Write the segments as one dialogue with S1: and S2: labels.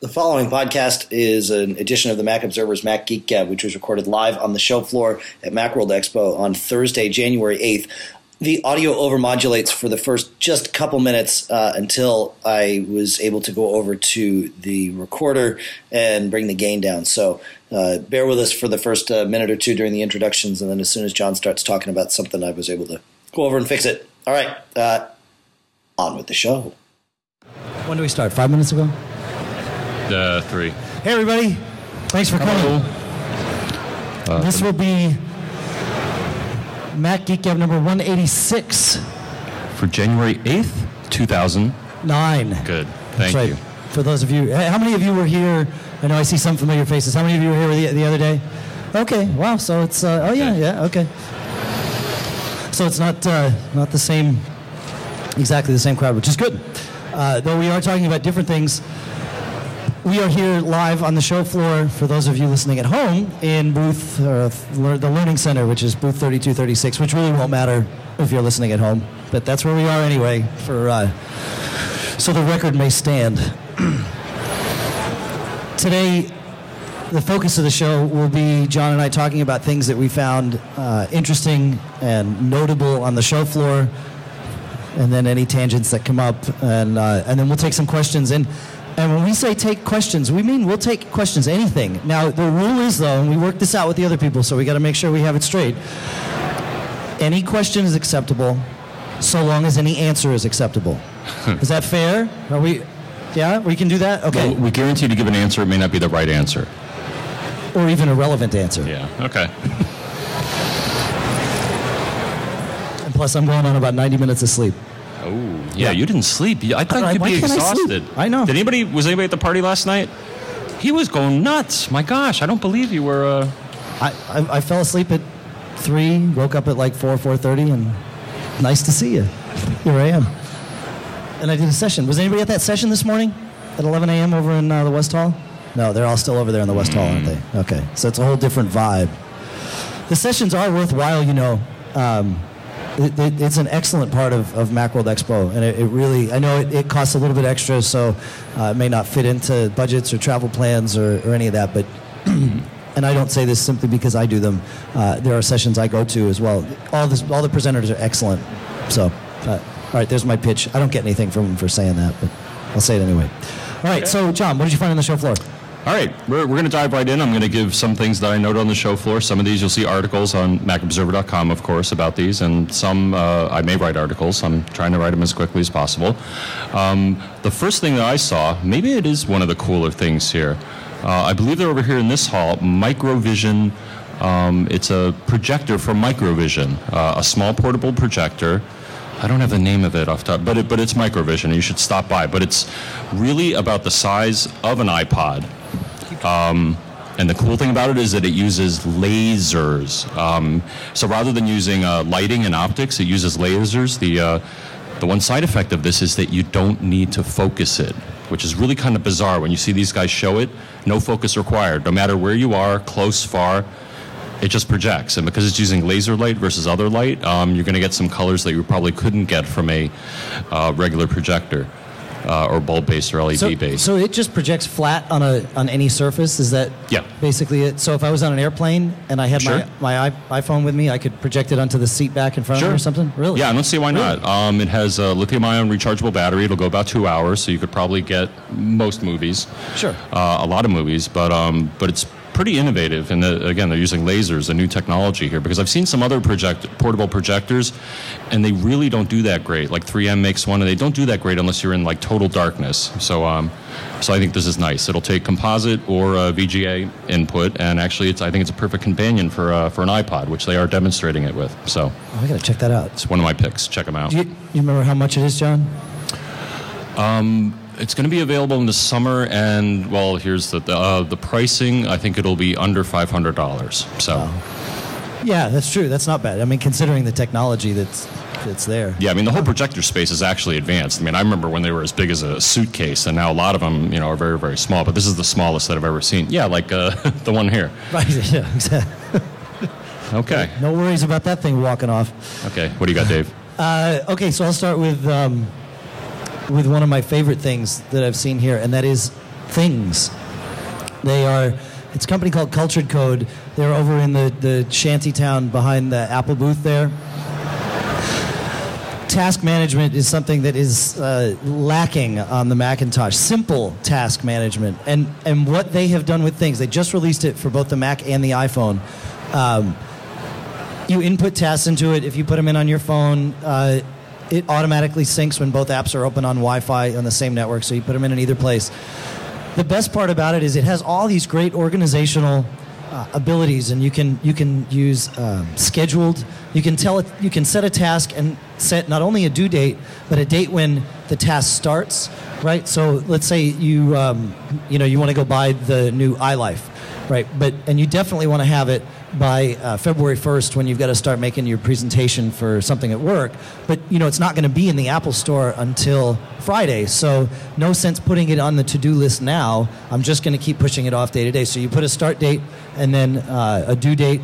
S1: The following podcast is an edition of the Mac Observer's Mac Geek Gab, which was recorded live on the show floor at Macworld Expo on Thursday, January 8th. The audio overmodulates for the first just couple minutes uh, until I was able to go over to the recorder and bring the gain down. So uh, bear with us for the first uh, minute or two during the introductions, and then as soon as John starts talking about something, I was able to go over and fix it. All right, uh, on with the show.
S2: When do we start? Five minutes ago?
S3: Uh, three.
S2: Hey, everybody. Thanks for coming.
S3: Uh,
S2: this will be Mac Geek Gab number 186.
S3: For January 8th, 2000.
S2: Nine.
S3: Good.
S2: That's
S3: Thank
S2: right.
S3: you.
S2: For those of you, how many of you were here? I know I see some familiar faces. How many of you were here the, the other day? Okay, wow. So it's, uh, oh, yeah, yeah, okay. So it's not, uh, not the same, exactly the same crowd, which is good. Uh, though we are talking about different things. We are here live on the show floor for those of you listening at home in booth, uh, the Learning Center, which is booth 3236, which really won't matter if you're listening at home. But that's where we are anyway, for, uh, so the record may stand. Today, the focus of the show will be John and I talking about things that we found uh, interesting and notable on the show floor, and then any tangents that come up, and uh, and then we'll take some questions. And and when we say take questions, we mean we'll take questions, anything. Now the rule is though, and we worked this out with the other people, so we got to make sure we have it straight. Any question is acceptable, so long as any answer is acceptable. Hmm. is that fair? Are we? Yeah, we can do that. Okay,
S3: Well, we guarantee to give an answer. It may not be the right answer.
S2: or even a relevant answer.
S3: Yeah. Okay.
S2: And plus, I'm going on about 90 minutes of sleep.
S3: Oh. Yeah. You didn't sleep. I thought
S2: Why
S3: you'd be
S2: can't I sleep?
S3: exhausted.
S2: I know.
S3: Did anybody? Was anybody at the party last night? He was going nuts. My gosh, I don't believe you were. Uh,
S2: I, I, I fell asleep at three, woke up at like four, four thirty, and nice to see you. Here I am. And I did a session. Was anybody at that session this morning at 11 a.m. over in uh, the West Hall? No, they're all still over there in the West Hall, aren't they? Okay, so it's a whole different vibe. The sessions are worthwhile, you know. Um, it, it, it's an excellent part of, of Macworld Expo, and it, it really, I know it, it costs a little bit extra, so uh, it may not fit into budgets or travel plans or, or any of that, but and I don't say this simply because I do them. Uh, there are sessions I go to as well. All this, all the presenters are excellent. So, uh, all right, there's my pitch. I don't get anything from them for saying that, but I'll say it anyway. All right, so John, what did you find on the show floor?
S3: All right, we're, we're going to dive right in. I'm going to give some things that I noted on the show floor. Some of these you'll see articles on MacObserver.com, of course, about these, and some uh, I may write articles. I'm trying to write them as quickly as possible. Um, the first thing that I saw, maybe it is one of the cooler things here. Uh, I believe they're over here in this hall, Microvision. Um, it's a projector from Microvision, uh, a small portable projector. I don't have the name of it off top, but it, but it's Microvision. You should stop by. But it's really about the size of an iPod. Um, and the cool thing about it is that it uses lasers. Um, so rather than using uh, lighting and optics, it uses lasers. The uh, the one side effect of this is that you don't need to focus it, which is really kind of bizarre when you see these guys show it. No focus required, no matter where you are, close, far. It just projects, and because it's using laser light versus other light, um, you're going to get some colors that you probably couldn't get from a uh, regular projector uh, or bulb-based or
S2: So,
S3: LED-based.
S2: so it just projects flat on a on any surface. Is that
S3: Yeah.
S2: basically it? So if I was on an airplane and I had
S3: Sure.
S2: my my iPhone with me, I could project it onto the seat back in front of me or something. Really?
S3: Yeah, I don't see why
S2: Really?
S3: not. Um, it has a lithium-ion rechargeable battery. It'll go about two hours, so you could probably get most movies.
S2: Sure.
S3: Uh, a lot of movies, but um, but it's pretty innovative. And the, again, they're using lasers, a new technology here. Because I've seen some other project portable projectors, and they really don't do that great. Like 3M makes one, and they don't do that great unless you're in like total darkness. So um, so I think this is nice. It'll take composite or uh, VGA input, and actually, it's I think it's a perfect companion for uh, for an iPod, which they are demonstrating it with. So.
S2: Oh, I gotta check that out.
S3: It's one of my picks. Check them out.
S2: Do you, you remember how much it is, John?
S3: It's going to be available in the summer, and well, here's the the, uh, the pricing. I think it'll be under five hundred dollars. So
S2: Yeah, that's true. That's not bad. I mean, considering the technology that's that's there.
S3: yeah, I mean the whole projector space is actually advanced. I mean, I remember when they were as big as a suitcase, and now a lot of them, you know, are very very small. But this is the smallest that I've ever seen. Yeah, like uh, the one here.
S2: Right. Yeah. Exactly.
S3: Okay,
S2: No worries about that thing walking off.
S3: okay. What do you got, Dave?
S2: Uh, okay, so I'll start with um, with one of my favorite things that I've seen here, and that is things. They are. It's a company called Cultured Code. They're over in the, the shanty town behind the Apple booth there. Task management is something that is uh, lacking on the Macintosh. Simple task management, and and what they have done with things. They just released it for both the Mac and the iPhone. Um, you input tasks into it. If you put them in on your phone, uh, it automatically syncs when both apps are open on Wi-Fi on the same network. So you put them in in either place. The best part about it is it has all these great organizational uh, abilities, and you can you can use um, scheduled. You can tell it. You can set a task and set not only a due date, but a date when the task starts. Right. So let's say you um, you know you want to go buy the new iLife, right? But and you definitely want to have it by uh, February 1st when you've got to start making your presentation for something at work. But you know it's not going to be in the Apple Store until Friday, so no sense putting it on the to-do list now. I'm just going to keep pushing it off day to day. So you put a start date and then uh, a due date.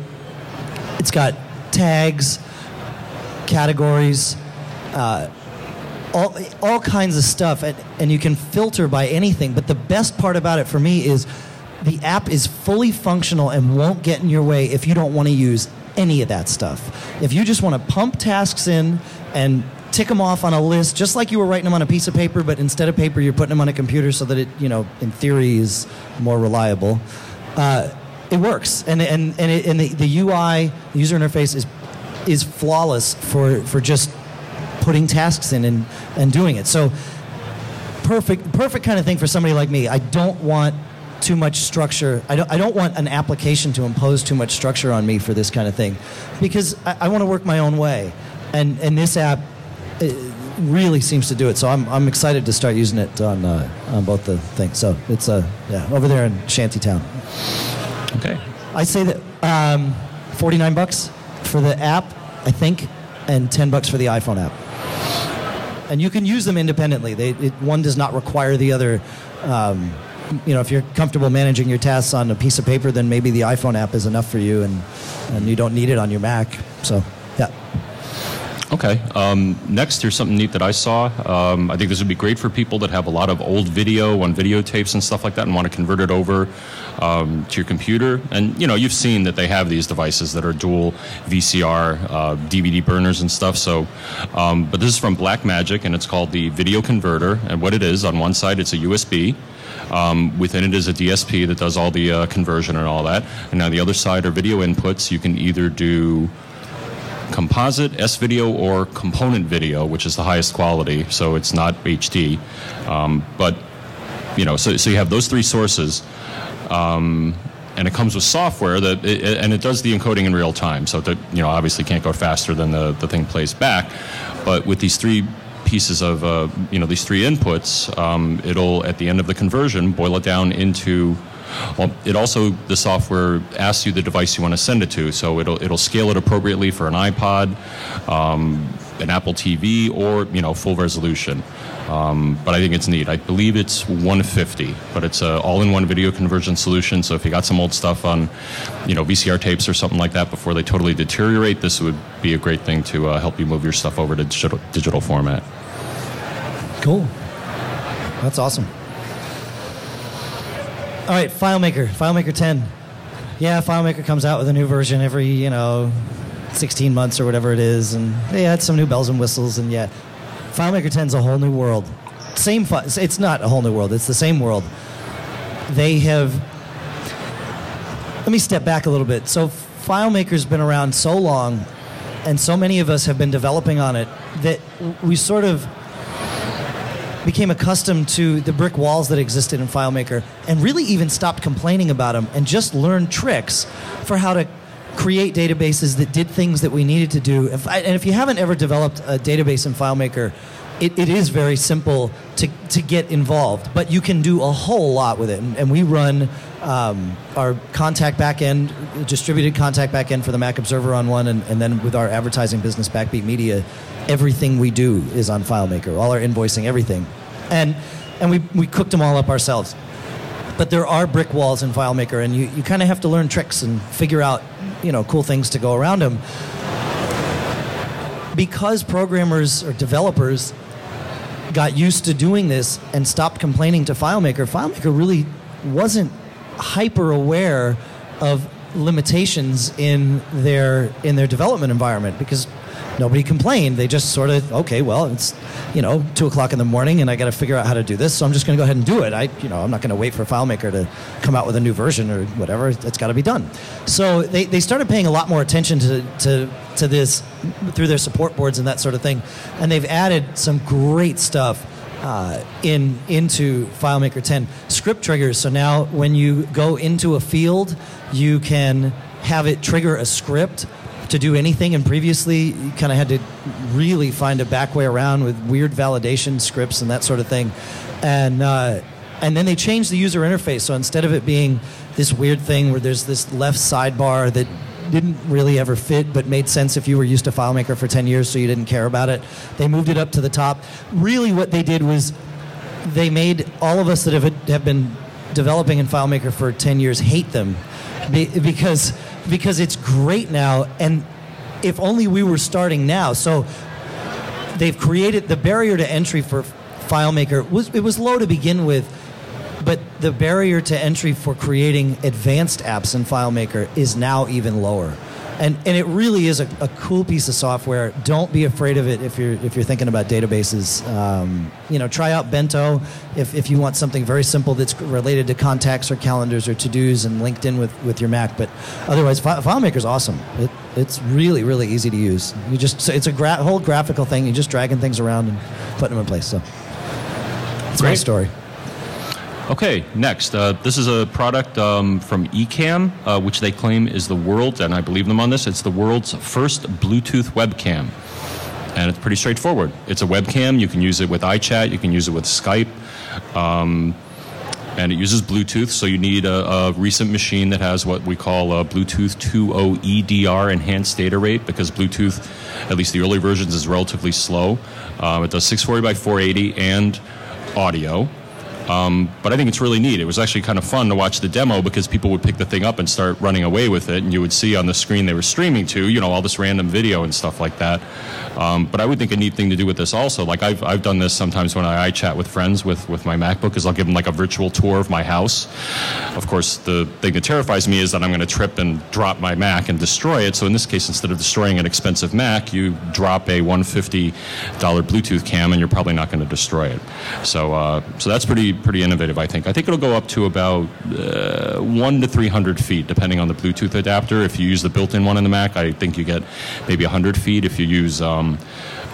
S2: It's got tags, categories. Uh, all, all kinds of stuff, and, and you can filter by anything. But the best part about it for me is the app is fully functional and won't get in your way if you don't want to use any of that stuff. If you just want to pump tasks in and tick them off on a list, just like you were writing them on a piece of paper, but instead of paper, you're putting them on a computer so that it, you know, in theory, is more reliable. Uh, it works, and and and, it, and the, the UI the user interface is is flawless for for just putting tasks in and and doing it. So perfect perfect kind of thing for somebody like me. I don't want too much structure. I don't, I don't want an application to impose too much structure on me for this kind of thing because I, I want to work my own way. And, and this app really seems to do it. So I'm, I'm excited to start using it on, uh, on both the things. So it's uh, yeah, over there in Shantytown.
S3: Okay.
S2: I say that um, 49 bucks for the app, I think, and 10 bucks for the iPhone app. And you can use them independently. They, it, one does not require the other. Um, you know, if you're comfortable managing your tasks on a piece of paper, then maybe the iPhone app is enough for you, and and you don't need it on your Mac. So, yeah.
S3: Okay. Um, next, here's something neat that I saw. Um, I think this would be great for people that have a lot of old video on videotapes and stuff like that and want to convert it over um, to your computer. And, you know, you've seen that they have these devices that are dual VCR, uh, DVD burners and stuff. So, um, but this is from Blackmagic and it's called the Video Converter. And what it is, on one side, it's a USB. Um, within it is a DSP that does all the uh, conversion and all that. And on the other side are video inputs. You can either do composite, S video, or component video, which is the highest quality, so it's not HD. Um, but, you know, so, so you have those three sources. Um, and it comes with software that, it, and it does the encoding in real time. So that you know, obviously can't go faster than the, the thing plays back. But with these three pieces of uh, you know these three inputs, um, it'll at the end of the conversion boil it down into. Well, it also the software asks you the device you want to send it to, so it'll it'll scale it appropriately for an iPod, um, an Apple TV, or you know full resolution. Um, but I think it's neat. I believe it's 150, but it's a all-in-one video conversion solution. So if you got some old stuff on, you know, VCR tapes or something like that before they totally deteriorate, this would be a great thing to uh, help you move your stuff over to digital, digital format.
S2: Cool. That's awesome. All right, FileMaker, FileMaker 10. Yeah, FileMaker comes out with a new version every, you know, 16 months or whatever it is, and they had some new bells and whistles, and yeah, FileMaker 10 is a whole new world. Same, fi- it's not a whole new world, it's the same world. They have. Let me step back a little bit. So, FileMaker's been around so long, and so many of us have been developing on it that we sort of became accustomed to the brick walls that existed in FileMaker and really even stopped complaining about them and just learned tricks for how to create databases that did things that we needed to do. If I, and if you haven't ever developed a database in FileMaker, it, it is very simple to, to get involved, but you can do a whole lot with it. And, and we run um, our contact backend, distributed contact backend for the Mac Observer on one, and, and then with our advertising business, Backbeat Media, everything we do is on FileMaker, all our invoicing, everything. And, and we, we cooked them all up ourselves. But there are brick walls in FileMaker, and you, you kind of have to learn tricks and figure out, you know, cool things to go around them. Because programmers or developers got used to doing this and stopped complaining to FileMaker, FileMaker really wasn't hyper aware of limitations in their in their development environment because nobody complained. They just sort of okay, well, it's you know two o'clock in the morning, and I got to figure out how to do this, so I'm just going to go ahead and do it. I you know I'm not going to wait for FileMaker to come out with a new version or whatever. It's got to be done. So they, they started paying a lot more attention to to to this through their support boards and that sort of thing, and they've added some great stuff. Uh, in into FileMaker 10 script triggers. So now when you go into a field, you can have it trigger a script to do anything. And previously, you kind of had to really find a back way around with weird validation scripts and that sort of thing. And uh, and then they changed the user interface. So instead of it being this weird thing where there's this left sidebar that didn't really ever fit, but made sense if you were used to FileMaker for 10 years, so you didn't care about it. They moved it up to the top. Really, what they did was they made all of us that have, have been developing in FileMaker for 10 years hate them because, because it's great now. And if only we were starting now. So they've created the barrier to entry for FileMaker was it was low to begin with, but the barrier to entry for creating advanced apps in FileMaker is now even lower. And, and it really is a, a cool piece of software. Don't be afraid of it if you're if you're thinking about databases. Um, you know, try out Bento if, if you want something very simple that's related to contacts or calendars or to dos and linked in with, with your Mac. But otherwise, Fi- FileMaker is awesome. It, it's really really easy to use. You just it's a gra- whole graphical thing. You're just dragging things around and putting them in place. So that's my
S3: Great.
S2: story.
S3: Okay, next. Uh, this is a product um, from Ecamm, uh, which they claim is the world's, and I believe them on this, it's the world's first Bluetooth webcam. And it's pretty straightforward. It's a webcam. You can use it with iChat, you can use it with Skype. Um, and it uses Bluetooth, so you need a, a recent machine that has what we call a Bluetooth 2.0 EDR enhanced data rate because Bluetooth, at least the early versions, is relatively slow. Um, it does 640 by 480 and audio. Um, but I think it's really neat. It was actually kind of fun to watch the demo because people would pick the thing up and start running away with it, and you would see on the screen they were streaming to, you know, all this random video and stuff like that. Um, but I would think a neat thing to do with this also, like I've, I've done this sometimes when I, I chat with friends with, with my MacBook, is I'll give them like a virtual tour of my house. Of course, the thing that terrifies me is that I'm going to trip and drop my Mac and destroy it. So in this case, instead of destroying an expensive Mac, you drop a $150 Bluetooth cam, and you're probably not going to destroy it. So uh, so that's pretty pretty innovative, I think. I think it'll go up to about uh, one to 300 feet, depending on the Bluetooth adapter. If you use the built-in one in the Mac, I think you get maybe 100 feet. If you use um,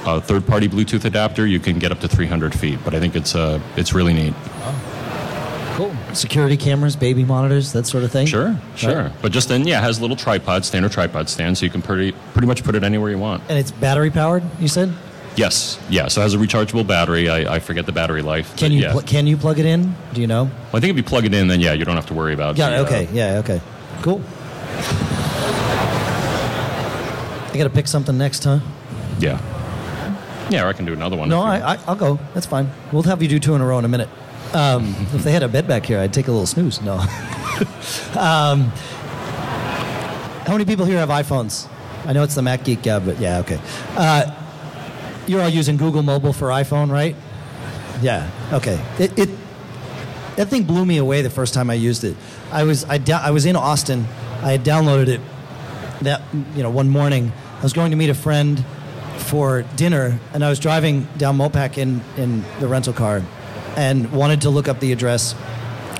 S3: a third-party Bluetooth adapter, you can get up to 300 feet. But I think it's uh, it's really neat.
S2: Cool. Security cameras, baby monitors, that sort of thing.
S3: Sure, sure.
S2: Right.
S3: But just then, yeah, it has a little tripod, standard tripod stand, so you can pretty pretty much put it anywhere you want.
S2: And it's battery powered. You said.
S3: Yes, yeah. So it has a rechargeable battery. I, I forget the battery life.
S2: Can you
S3: yeah.
S2: pl- can you plug it in? Do you know?
S3: Well, I think if you plug it in, then yeah, you don't have to worry about.
S2: It.
S3: the, uh,
S2: Okay. Yeah. Okay. Cool. I got to pick something next, huh?
S3: Yeah. Yeah, or I can do another one.
S2: No, I, I, I'll go. That's fine. We'll have you do two in a row in a minute. Um, if they had a bed back here, I'd take a little snooze. No. um, how many people here have iPhones? I know it's the Mac Geek Gab, but yeah, okay. Uh, you're all using Google Mobile for iPhone, right? Yeah. Okay. It, it that thing blew me away the first time I used it. I was I, da- I was in Austin. I had downloaded it that you know one morning. I was going to meet a friend for dinner, and I was driving down Mopac in in the rental car, and wanted to look up the address.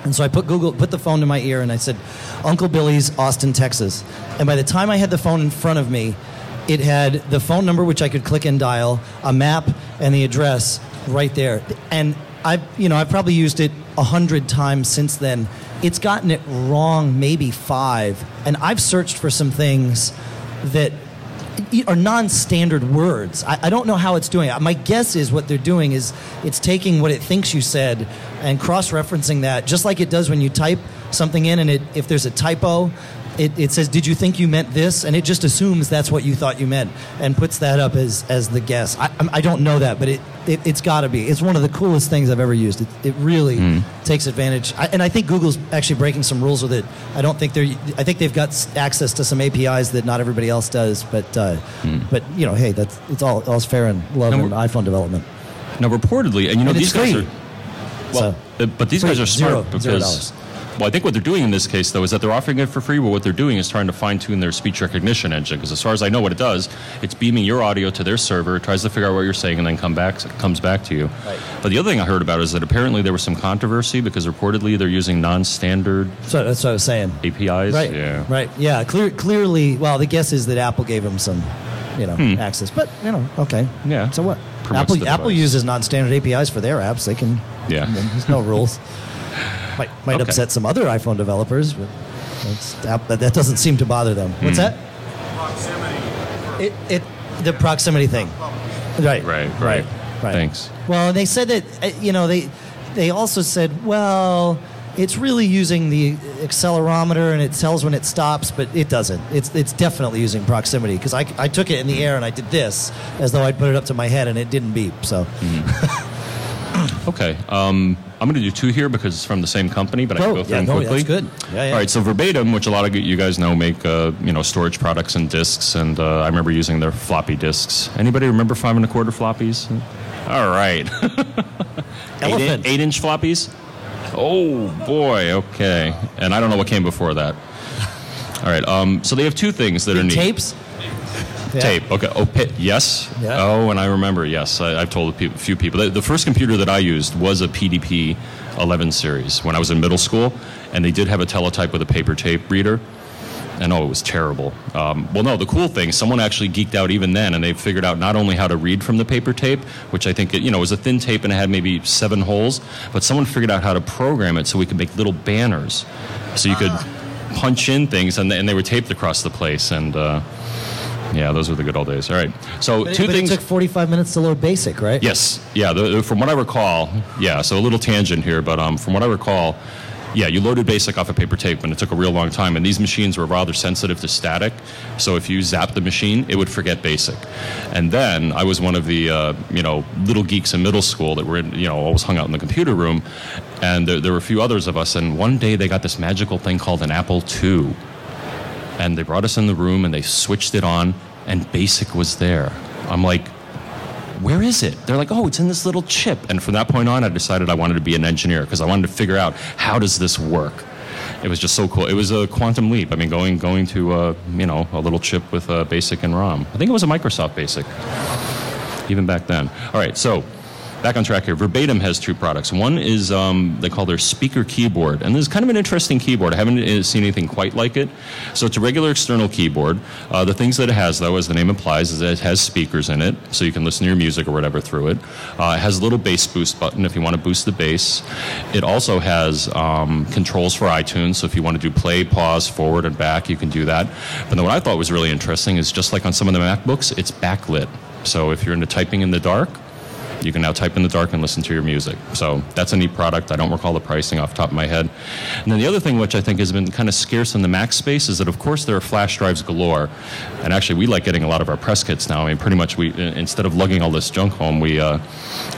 S2: And so I put Google put the phone to my ear, and I said, "Uncle Billy's, Austin, Texas." And by the time I had the phone in front of me, it had the phone number which I could click and dial, a map, and the address right there. And I've you know I've probably used it a hundred times since then. It's gotten it wrong maybe five, and I've searched for some things that are non-standard words. I, I don't know how it's doing it. My guess is what they're doing is it's taking what it thinks you said and cross-referencing that, just like it does when you type something in, and it, if there's a typo, it, it says, "Did you think you meant this?" and it just assumes that's what you thought you meant and puts that up as as the guess. I, I'm- don't know that, but it, it it's got to be. It's one of the coolest things I've ever used. It, it really takes advantage, I, and I think Google's actually breaking some rules with it. I don't think they're. I think they've got access to some APIs that not everybody else does. But uh, but you know, hey, that's it's all all's fair in love
S3: And
S2: iPhone development.
S3: Now, reportedly, and you know
S2: And
S3: these guys
S2: free.
S3: are well,
S2: So-
S3: uh, but these
S2: Free,
S3: guys are smart
S2: zero-
S3: because
S2: zero.
S3: Well, I think what they're doing in this case though is that they're offering it for free. But what they're doing is trying to fine tune their speech recognition engine because, as far as I know, what it does, it's beaming your audio to their server, tries to figure out what you're saying, and then come back comes back to you.
S2: Right.
S3: But the other thing I heard about is that apparently there was some controversy because reportedly they're using non-standard
S2: So that's what I was saying.
S3: APIs.
S2: Right.
S3: Yeah.
S2: Right. Yeah. Clear, clearly, well, the guess is that Apple gave them some, you know, access. But you know, okay.
S3: Hmm. Yeah.
S2: So what? Apple Apple uses non-standard APIs for their apps. They can.
S3: Yeah.
S2: There's no rules. might might
S3: Okay.
S2: upset some other iPhone developers, but that, that doesn't seem to bother them. What's
S3: Hmm.
S2: that? It it the proximity thing. Right.
S3: Right. Right.
S2: Right.
S3: Thanks.
S2: Well, and they said that uh, you know they they also said, well, it's really using the accelerometer and it tells when it stops, but it doesn't. It's it's definitely using proximity because I, I took it in the air and I did this as though I'd put it up to my head and it didn't beep. So
S3: Okay. Um, I'm going to do two here because it's from the same company, but I
S2: Oh,
S3: can go through
S2: yeah,
S3: them
S2: no,
S3: quickly.
S2: that's good. Yeah, yeah.
S3: All right. So Verbatim, which a lot of you guys know, make uh, you know storage products and discs, and uh, I remember using their floppy disks. Anybody remember five and a quarter floppies? All right. eight,
S2: Elephant.
S3: eight inch floppies. Oh boy. Okay. And I don't know what came before that. All right. Um, so they have two things that are neat.
S2: tapes. Yeah.
S3: Tape. Okay. Oh, pit. Yes.
S2: Yeah.
S3: Oh, and I remember. Yes, I, I've told a pe- few people. The, the first computer that I used was a PDP 11 series when I was in middle school, and they did have a teletype with a paper tape reader. And oh, it was terrible. Um, well, no, the cool thing, someone actually geeked out even then, and they figured out not only how to read from the paper tape, which I think it, you know was a thin tape and it had maybe seven holes, but someone figured out how to program it so we could make little banners, so you could punch in things, and, they- and they were taped across the place. And uh, yeah, those were the good old days. All right, so
S2: But,
S3: two
S2: it,
S3: things.
S2: it took 45 minutes to load BASIC, right?
S3: Yes, yeah. The, from what I recall, yeah. So a little tangent here, but um, from what I recall, yeah, you loaded BASIC off a paper tape, and it took a real long time. And these machines were rather sensitive to static, so if you zapped the machine, it would forget BASIC. And then I was one of the uh, you know little geeks in middle school that were in, you know always hung out in the computer room, and there, there were a few others of us. And one day they got this magical thing called an Apple II and they brought us in the room and they switched it on and basic was there. I'm like where is it? They're like oh it's in this little chip. And from that point on i decided i wanted to be an engineer because i wanted to figure out how does this work? It was just so cool. It was a quantum leap. I mean going going to uh, you know a little chip with uh, basic and rom. I think it was a microsoft basic even back then. All right, so back on track here. Verbatim has two products. One is um, they call their speaker keyboard, and this is kind of an interesting keyboard. I haven't uh, seen anything quite like it. So it's a regular external keyboard. Uh, the things that it has, though, as the name implies, is that it has speakers in it, so you can listen to your music or whatever through it. Uh, it has a little bass boost button if you want to boost the bass. It also has um, controls for iTunes, so if you want to do play, pause, forward, and back, you can do that. But then what I thought was really interesting is just like on some of the MacBooks, it's backlit. So if you're into typing in the dark, you can now type in the dark and listen to your music. So that's a neat product. I don't recall the pricing off the top of my head. And then the other thing, which I think has been kind of scarce in the Mac space, is that of course there are flash drives galore. And actually, we like getting a lot of our press kits now. I mean, pretty much we instead of lugging all this junk home, we uh,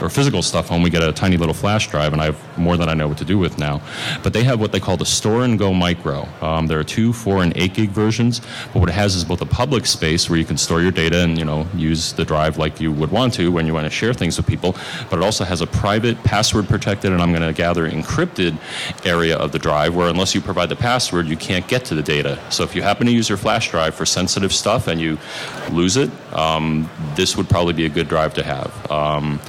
S3: or physical stuff home, we get a tiny little flash drive, and I have more than I know what to do with now. But they have what they call the Store and Go Micro. Um, there are two, four, and eight gig versions. But what it has is both a public space where you can store your data and you know use the drive like you would want to when you want to share things with people. But it also has a private, password protected, and I'm going to gather encrypted area of the drive where unless you provide the password, you can't get to the data. So if you happen to use your flash drive for sensitive stuff and you lose it, um, this would probably be a good drive to have. Um,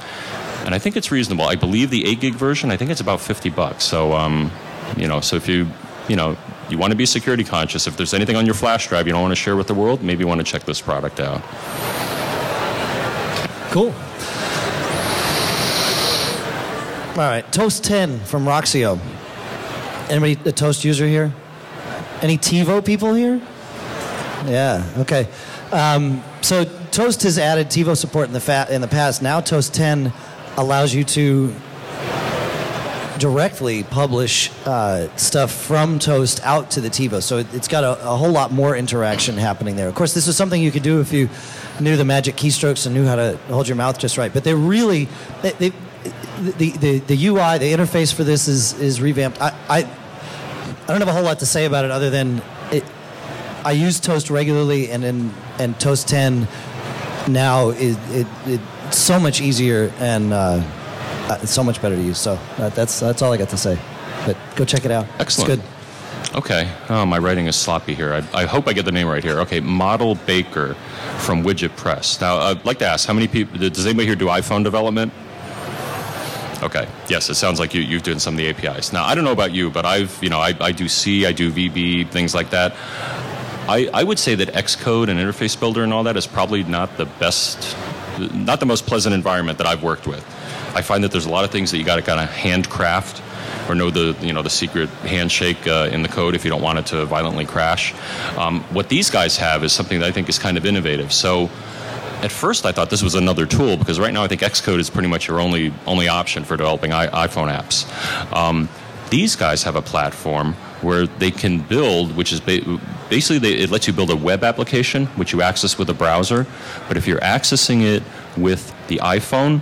S3: and I think it's reasonable. I believe the 8 gig version, I think it's about 50 bucks. So, um, you know, so if you, you know, you want to be security conscious, if there's anything on your flash drive you don't want to share with the world, maybe you want to check this product out.
S2: Cool. All right, Toast 10 from Roxio. Anybody a Toast user here? Any TiVo people here? Yeah. Okay. Um, so Toast has added TiVo support in the fa- in the past. Now Toast 10 allows you to directly publish uh, stuff from Toast out to the TiVo. So it, it's got a, a whole lot more interaction happening there. Of course, this is something you could do if you knew the magic keystrokes and knew how to hold your mouth just right. But they're really they, they, the, the the UI, the interface for this is is revamped. I, I I don't have a whole lot to say about it other than it. I use Toast regularly, and in, and Toast 10 now it, it, it so much easier and uh, uh, it's so much better to use. So uh, that's that's all I got to say. But go check it out.
S3: Excellent.
S2: It's good.
S3: Okay. Oh, my writing is sloppy here. I, I hope I get the name right here. Okay, Model Baker from Widget Press. Now, I'd like to ask, how many people, does anybody here do iPhone development? Okay. Yes, it sounds like you, you've done some of the APIs. Now, I don't know about you, but I've, you know, I, I do C, I do VB, things like that. I, I would say that Xcode and Interface Builder and all that is probably not the best, not the most pleasant environment that I've worked with. I find that there's a lot of things that you got to kind of handcraft or know the you know the secret handshake uh, in the code if you don't want it to violently crash. Um, what these guys have is something that I think is kind of innovative. So at first I thought this was another tool because right now I think Xcode is pretty much your only only option for developing I- iPhone apps. Um, these guys have a platform where they can build, which is ba- basically they, it lets you build a web application which you access with a browser. But if you're accessing it with the iPhone,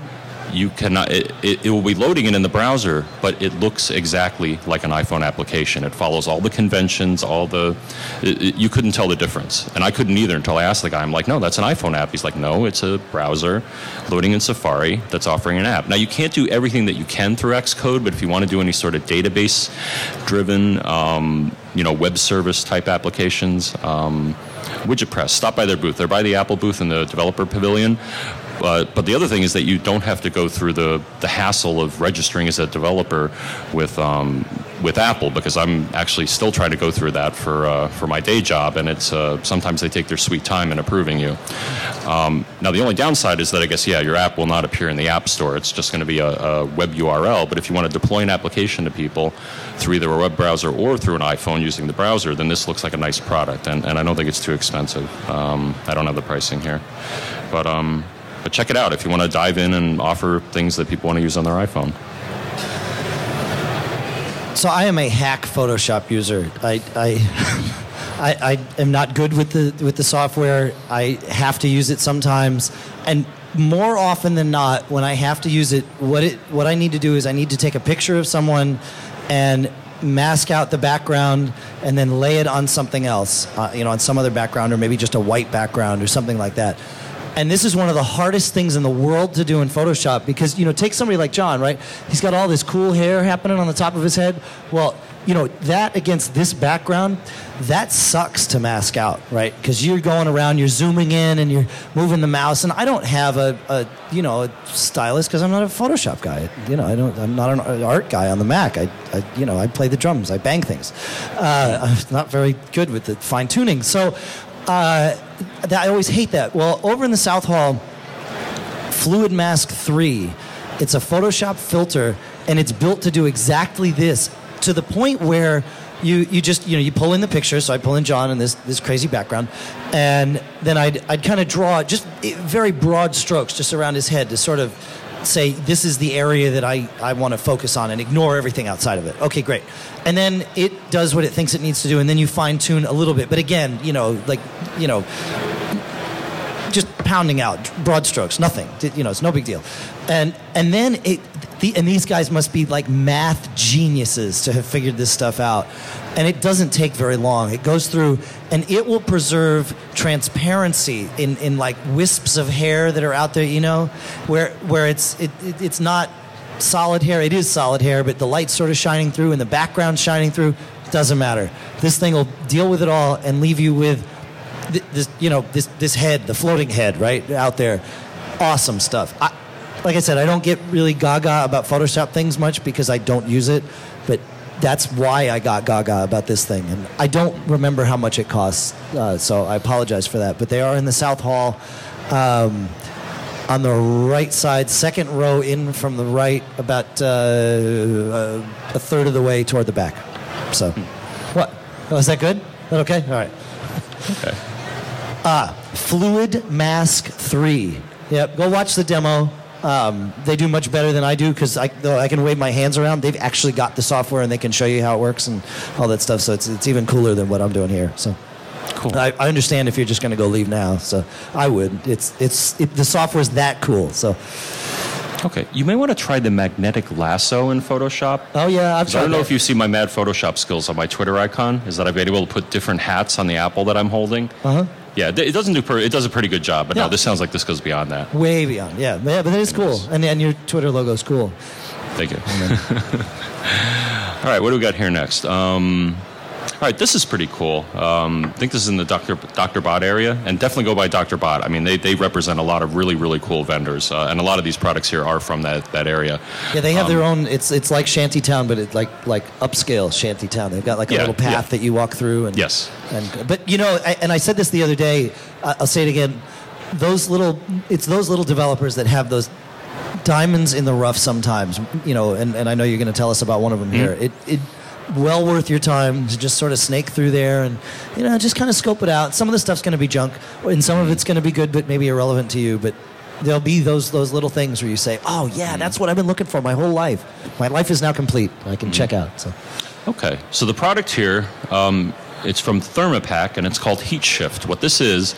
S3: you cannot it, it, it, will be loading it in the browser but it looks exactly like an iphone application. It follows all the conventions all the it, you couldn't tell the difference. And i couldn't either until i asked the guy i'm like no that's an iphone app. He's like no it's a browser loading in safari that's offering an app. Now you can't do everything that you can through xcode but if you want to do any sort of database driven um, you know web service type applications um, widget press stop by their booth. They're by the apple booth in the developer pavilion but, but the other thing is that you don't have to go through the, the hassle of registering as a developer with, um, with Apple because I'm actually still trying to go through that for, uh, for my day job, and it's, uh, sometimes they take their sweet time in approving you. Um, now, the only downside is that I guess, yeah, your app will not appear in the App Store. It's just going to be a, a web URL, but if you want to deploy an application to people through either a web browser or through an iPhone using the browser, then this looks like a nice product, and, and I don't think it's too expensive. Um, I don't have the pricing here. But um, but check it out if you want to dive in and offer things that people want to use on their iPhone.
S2: So I am a hack Photoshop user. I, I, I, I, am not good with the with the software. I have to use it sometimes, and more often than not, when I have to use it, what it what I need to do is I need to take a picture of someone and mask out the background and then lay it on something else, uh, you know, on some other background or maybe just a white background or something like that. And this is one of the hardest things in the world to do in Photoshop because, you know, take somebody like John, right? He's got all this cool hair happening on the top of his head. Well, you know, that against this background, that sucks to mask out, right? Because you're going around, you're zooming in and you're moving the mouse. And I don't have a, a you know, a stylist because I'm not a Photoshop guy. You know, I don't, I'm not an art guy on the Mac. I, I you know, I play the drums, I bang things. Uh, I'm not very good with the fine tuning. So, uh, I always hate that. Well, over in the South Hall, Fluid Mask 3, it's a Photoshop filter, and it's built to do exactly this to the point where you, you just you know you pull in the picture so i pull in john and this, this crazy background and then i'd, I'd kind of draw just eh, very broad strokes just around his head to sort of say this is the area that i, I want to focus on and ignore everything outside of it. Okay great. And then it does what it thinks it needs to do and then you fine tune a little bit. But again you know like you know just pounding out broad strokes nothing you know it's no big deal. And and then it the, and these guys must be like math geniuses to have figured this stuff out. And it doesn't take very long. It goes through and it will preserve transparency in, in like wisps of hair that are out there you know where where it's it, it it's not solid hair. It is solid hair but the light's sort of shining through and the background shining through. Doesn't matter. This thing will deal with it all and leave you with this you know this this head the floating head right out there awesome stuff I, like I said, I don't get really gaga about Photoshop things much because I don't use it, but that's why I got gaga about this thing. And I don't remember how much it costs, uh, so I apologize for that. But they are in the South Hall. Um, on the right side, second row in from the right, about uh, uh, a third of the way toward the back. So, what? Oh, is that good? Is that okay? All right.
S3: Okay.
S2: Ah, Fluid Mask 3. Yep, go watch the demo. Um, they do much better than I do because I, I can wave my hands around. They've actually got the software and they can show you how it works and all that stuff. So it's, it's even cooler than what I'm doing here. So
S3: cool.
S2: I, I understand if you're just going to go leave now. So I would. It's it's it, the software is that cool. So
S3: Okay, you may want to try the magnetic lasso in Photoshop.
S2: oh yeah, I've tried.
S3: I don't know
S2: that.
S3: if you see my mad Photoshop skills on my Twitter icon. Is that I've been able to put different hats on the apple that I'm holding,
S2: Uh-huh.
S3: Yeah, it doesn't do. Per, it does a pretty good job, but
S2: Yeah.
S3: no, this sounds like this goes beyond that.
S2: Way beyond. Yeah, yeah, but it is cool, and and your Twitter logo is cool.
S3: Thank you. all right, what do we got here next? Um, all right, this is pretty cool. Um, I think this is in the Dr. Dr. Bot area, and definitely go by Dr. Bot. I mean, they, they represent a lot of really, really cool vendors, uh, and a lot of these products here are from that, that area.
S2: Yeah, they have their
S3: Um,
S2: own. It's it's like Shantytown, but it's like like upscale Shantytown. They've got like a
S3: Yeah,
S2: little path
S3: yeah.
S2: that you walk through. And,
S3: Yes.
S2: And but you know, I, and I said this the other day. I'll say it again. Those little, it's those little developers that have those diamonds in the rough sometimes. You know, and, and I know you're going to tell us about one of them here.
S3: Mm-hmm.
S2: It it well worth your time to just sort of snake through there and you know just kind of scope it out. Some of the stuff's going to be junk, and some of it's going to be good, but maybe irrelevant to you. But there'll be those those little things where you say, "Oh yeah, that's what I've been looking for my whole life. My life is now complete. I can check out." So
S3: Okay, so the product here, um, it's from Thermopack, and it's called Heat Shift. What this is,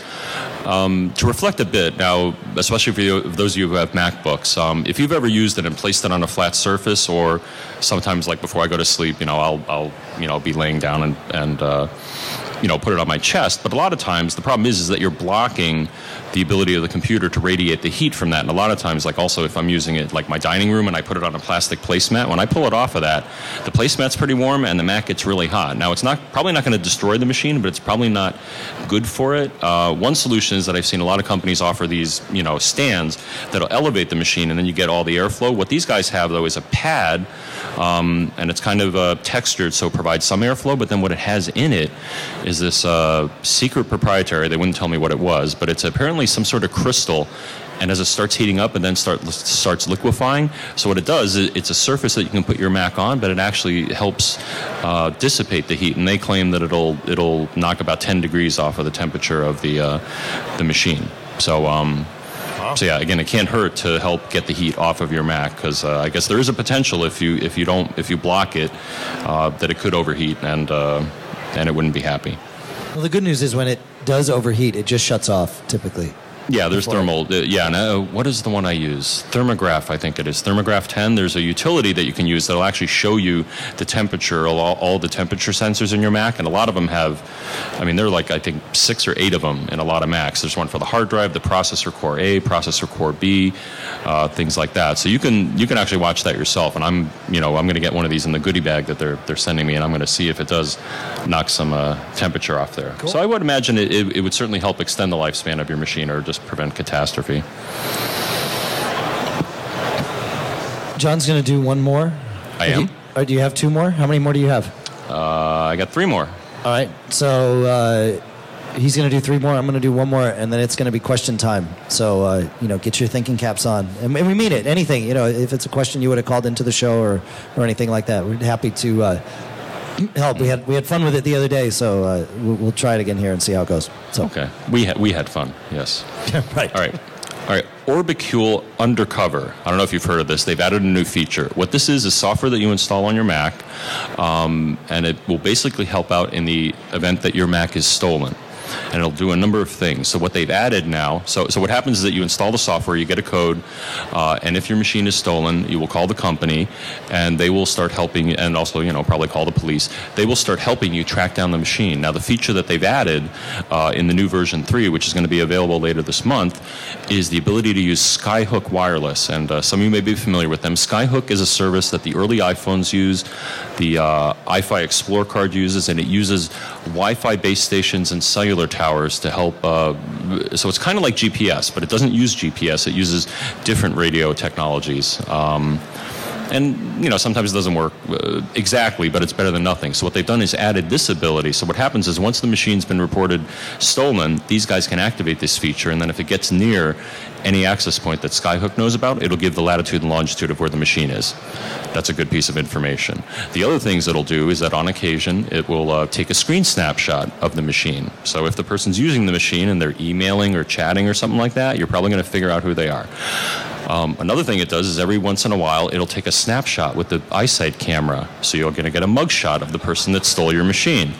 S3: um, to reflect a bit now, especially for you, those of you who have MacBooks, um, if you've ever used it and placed it on a flat surface, or sometimes like before I go to sleep, you know, I'll, I'll you know, be laying down and, and uh, you know, put it on my chest. But a lot of times, the problem is, is that you're blocking the ability of the computer to radiate the heat from that. And a lot of times, like also if I'm using it like my dining room and I put it on a plastic placemat, when I pull it off of that, the placemat's pretty warm and the Mac gets really hot. Now, it's not probably not going to destroy the machine, but it's probably not good for it. Uh, one solution is that I've seen a lot of companies offer these, you know, stands that'll elevate the machine and then you get all the airflow. What these guys have though is a pad um, and it's kind of uh, textured, so it provides some airflow. But then what it has in it is this uh, secret proprietary. They wouldn't tell me what it was, but it's apparently some sort of crystal. And as it starts heating up and then start, starts liquefying, so what it does is it's a surface that you can put your Mac on, but it actually helps uh, dissipate the heat. And they claim that it'll it'll knock about 10 degrees off of the temperature of the uh, the machine. So um, so yeah, again, it can't hurt to help get the heat off of your Mac because uh, I guess there is a potential if you if you don't if you block it uh, that it could overheat and uh, and it wouldn't be happy.
S2: Well, the good news is when it does overheat, it just shuts off typically.
S3: Yeah, there's thermal. Uh, yeah, and uh, what is the one I use? Thermograph, I think it is. Thermograph 10. There's a utility that you can use that'll actually show you the temperature, all, all the temperature sensors in your Mac, and a lot of them have. I mean, there are like I think six or eight of them in a lot of Macs. There's one for the hard drive, the processor core A, processor core B, uh, things like that. So you can you can actually watch that yourself. And I'm you know I'm going to get one of these in the goodie bag that they're they're sending me, and I'm going to see if it does knock some uh, temperature off there. So I would imagine it, it, it would certainly help extend the lifespan of your machine or just prevent catastrophe.
S2: John's going to do one more.
S3: I
S2: Or do
S3: am.
S2: you- do you have two more? How many more do you have?
S3: Uh, I got three more.
S2: All right. So uh, he's going to do three more. I'm going to do one more, and then it's going to be question time. So uh, you know, get your thinking caps on, and, and we mean it. Anything you know, if it's a question you would have called into the show or or anything like that, we're happy to uh, help. We had we had fun with it the other day, so uh, we'll, we'll try it again here and see how it goes. So
S3: Okay. We, ha- we had fun, yes.
S2: right.
S3: All right. All right. Orbicule Undercover. I don't know if you've heard of this. They've added a new feature. What this is is software that you install on your Mac, um, and it will basically help out in the event that your Mac is stolen. And it'll do a number of things. So what they've added now, so so what happens is that you install the software, you get a code, uh, and if your machine is stolen, you will call the company, and they will start helping, and also you know probably call the police. They will start helping you track down the machine. Now the feature that they've added uh, in the new version three, which is going to be available later this month, is the ability to use Skyhook Wireless. And uh, some of you may be familiar with them. Skyhook is a service that the early iPhones use, the uh, Eye-Fi Explore card uses, and it uses Wi-Fi base stations and cellular towers to help. Uh, so it's kind of like GPS, but it doesn't use GPS. It uses different radio technologies. Um, and you know sometimes it doesn't work uh, exactly but it's better than nothing. So what they've done is added this ability. So what happens is once the machine's been reported stolen these guys can activate this feature. And then if it gets near any access point that skyhook knows about it'll give the latitude and longitude of where the machine is. That's a good piece of information. The other things it'll do is that on occasion it will uh, take a screen snapshot of the machine. So if the person's using the machine and they're emailing or chatting or something like that you're probably going to figure out who they are um, another thing it does is every once in a while it'll take a snapshot with the iSight camera, so you're going to get a mugshot of the person that stole your machine.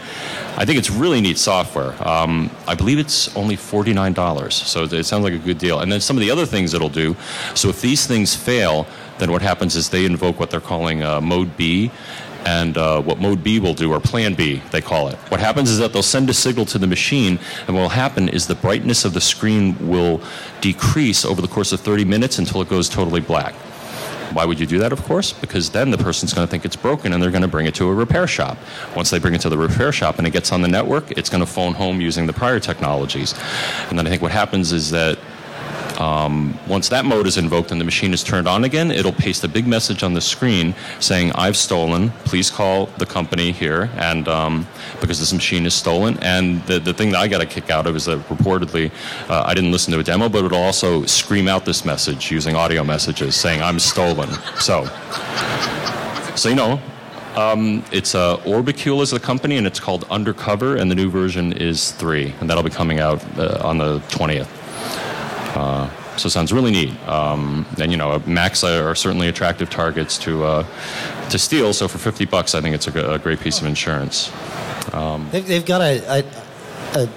S3: I think it's really neat software. Um, I believe it's only forty-nine dollars, so it sounds like a good deal. And then some of the other things it'll do. So if these things fail, then what happens is they invoke what they're calling uh, Mode B. and uh, what mode B will do, or plan B, they call it. What happens is that they'll send a signal to the machine, and what will happen is the brightness of the screen will decrease over the course of 30 minutes until it goes totally black. Why would you do that, of course? Because then the person's going to think it's broken and they're going to bring it to a repair shop. Once they bring it to the repair shop and it gets on the network, it's going to phone home using the prior technologies. And then I think what happens is that um, once that mode is invoked and the machine is turned on again, it'll paste a big message on the screen saying, I've stolen, please call the company here, and um, because this machine is stolen. And the, the thing that I got a kick out of is that reportedly, uh, I didn't listen to a demo, but it'll also scream out this message using audio messages saying, I'm stolen. So, so you know, um, it's uh, Orbicule is the company, and it's called Undercover, and the new version is three, and that'll be coming out uh, on the 20th. Uh, so it sounds really neat. Um, and you know, Macs are certainly attractive targets to uh, to steal. So for 50 bucks, I think it's a, a great piece of insurance.
S2: Um, they've, they've, got a, a, a,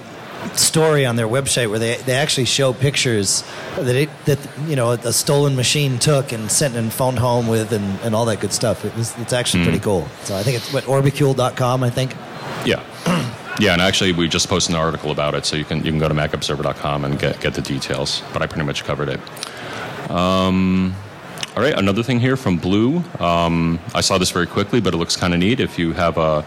S2: story on their website where they, they actually show pictures that it, that you know a stolen machine took and sent and phoned home with and, and all that good stuff. It was, it's actually mm. pretty cool. So I think it's what orbicule.com. I think.
S3: Yeah. Yeah, and actually, we just posted an article about it, so you can you can go to macobserver.com and get get the details. But I pretty much covered it. Um, all right, another thing here from Blue. Um, I saw this very quickly, but it looks kind of neat. If you have a,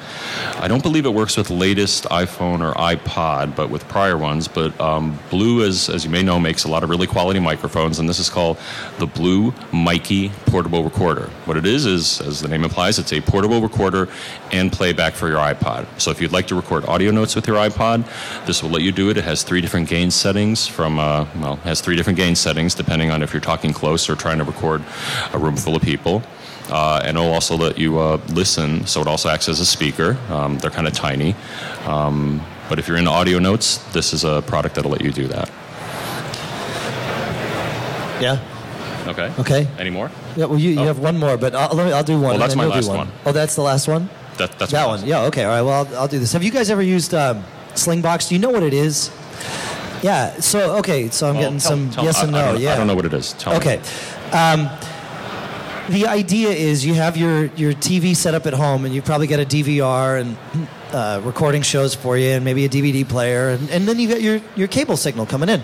S3: I don't believe it works with latest iPhone or iPod, but with prior ones. But um, Blue, as, as you may know, makes a lot of really quality microphones, and this is called the Blue Mikey Portable Recorder. What it is, is, as the name implies, it's a portable recorder and playback for your iPod. So if you'd like to record audio notes with your iPod, this will let you do it. It has three different gain settings from, uh, well, has three different gain settings depending on if you're talking close or trying to record a room full of people. Uh, and it'll also let you uh, listen, so it also acts as a speaker. Um, they're kind of tiny. Um, but if you're into audio notes, this is a product that'll let you do that.
S2: Yeah.
S3: Okay.
S2: Okay.
S3: Any more?
S2: Yeah. Well, you, you oh. have one more, but I'll, I'll do one.
S3: Well, that's my last
S2: one.
S3: one.
S2: Oh, that's the last one.
S3: That, that's
S2: that one. Yeah. Okay. All right. Well, I'll, I'll, do this. Have you guys ever used um, Slingbox? Do you know what it is? Yeah. So okay. So I'm well, getting
S3: tell,
S2: some
S3: tell,
S2: yes
S3: I,
S2: and no.
S3: I
S2: yeah.
S3: I don't know what it is. Tell
S2: okay. Um, the idea is you have your, your TV set up at home and you probably got a DVR and uh, recording shows for you and maybe a DVD player and, and then you got your, your cable signal coming in.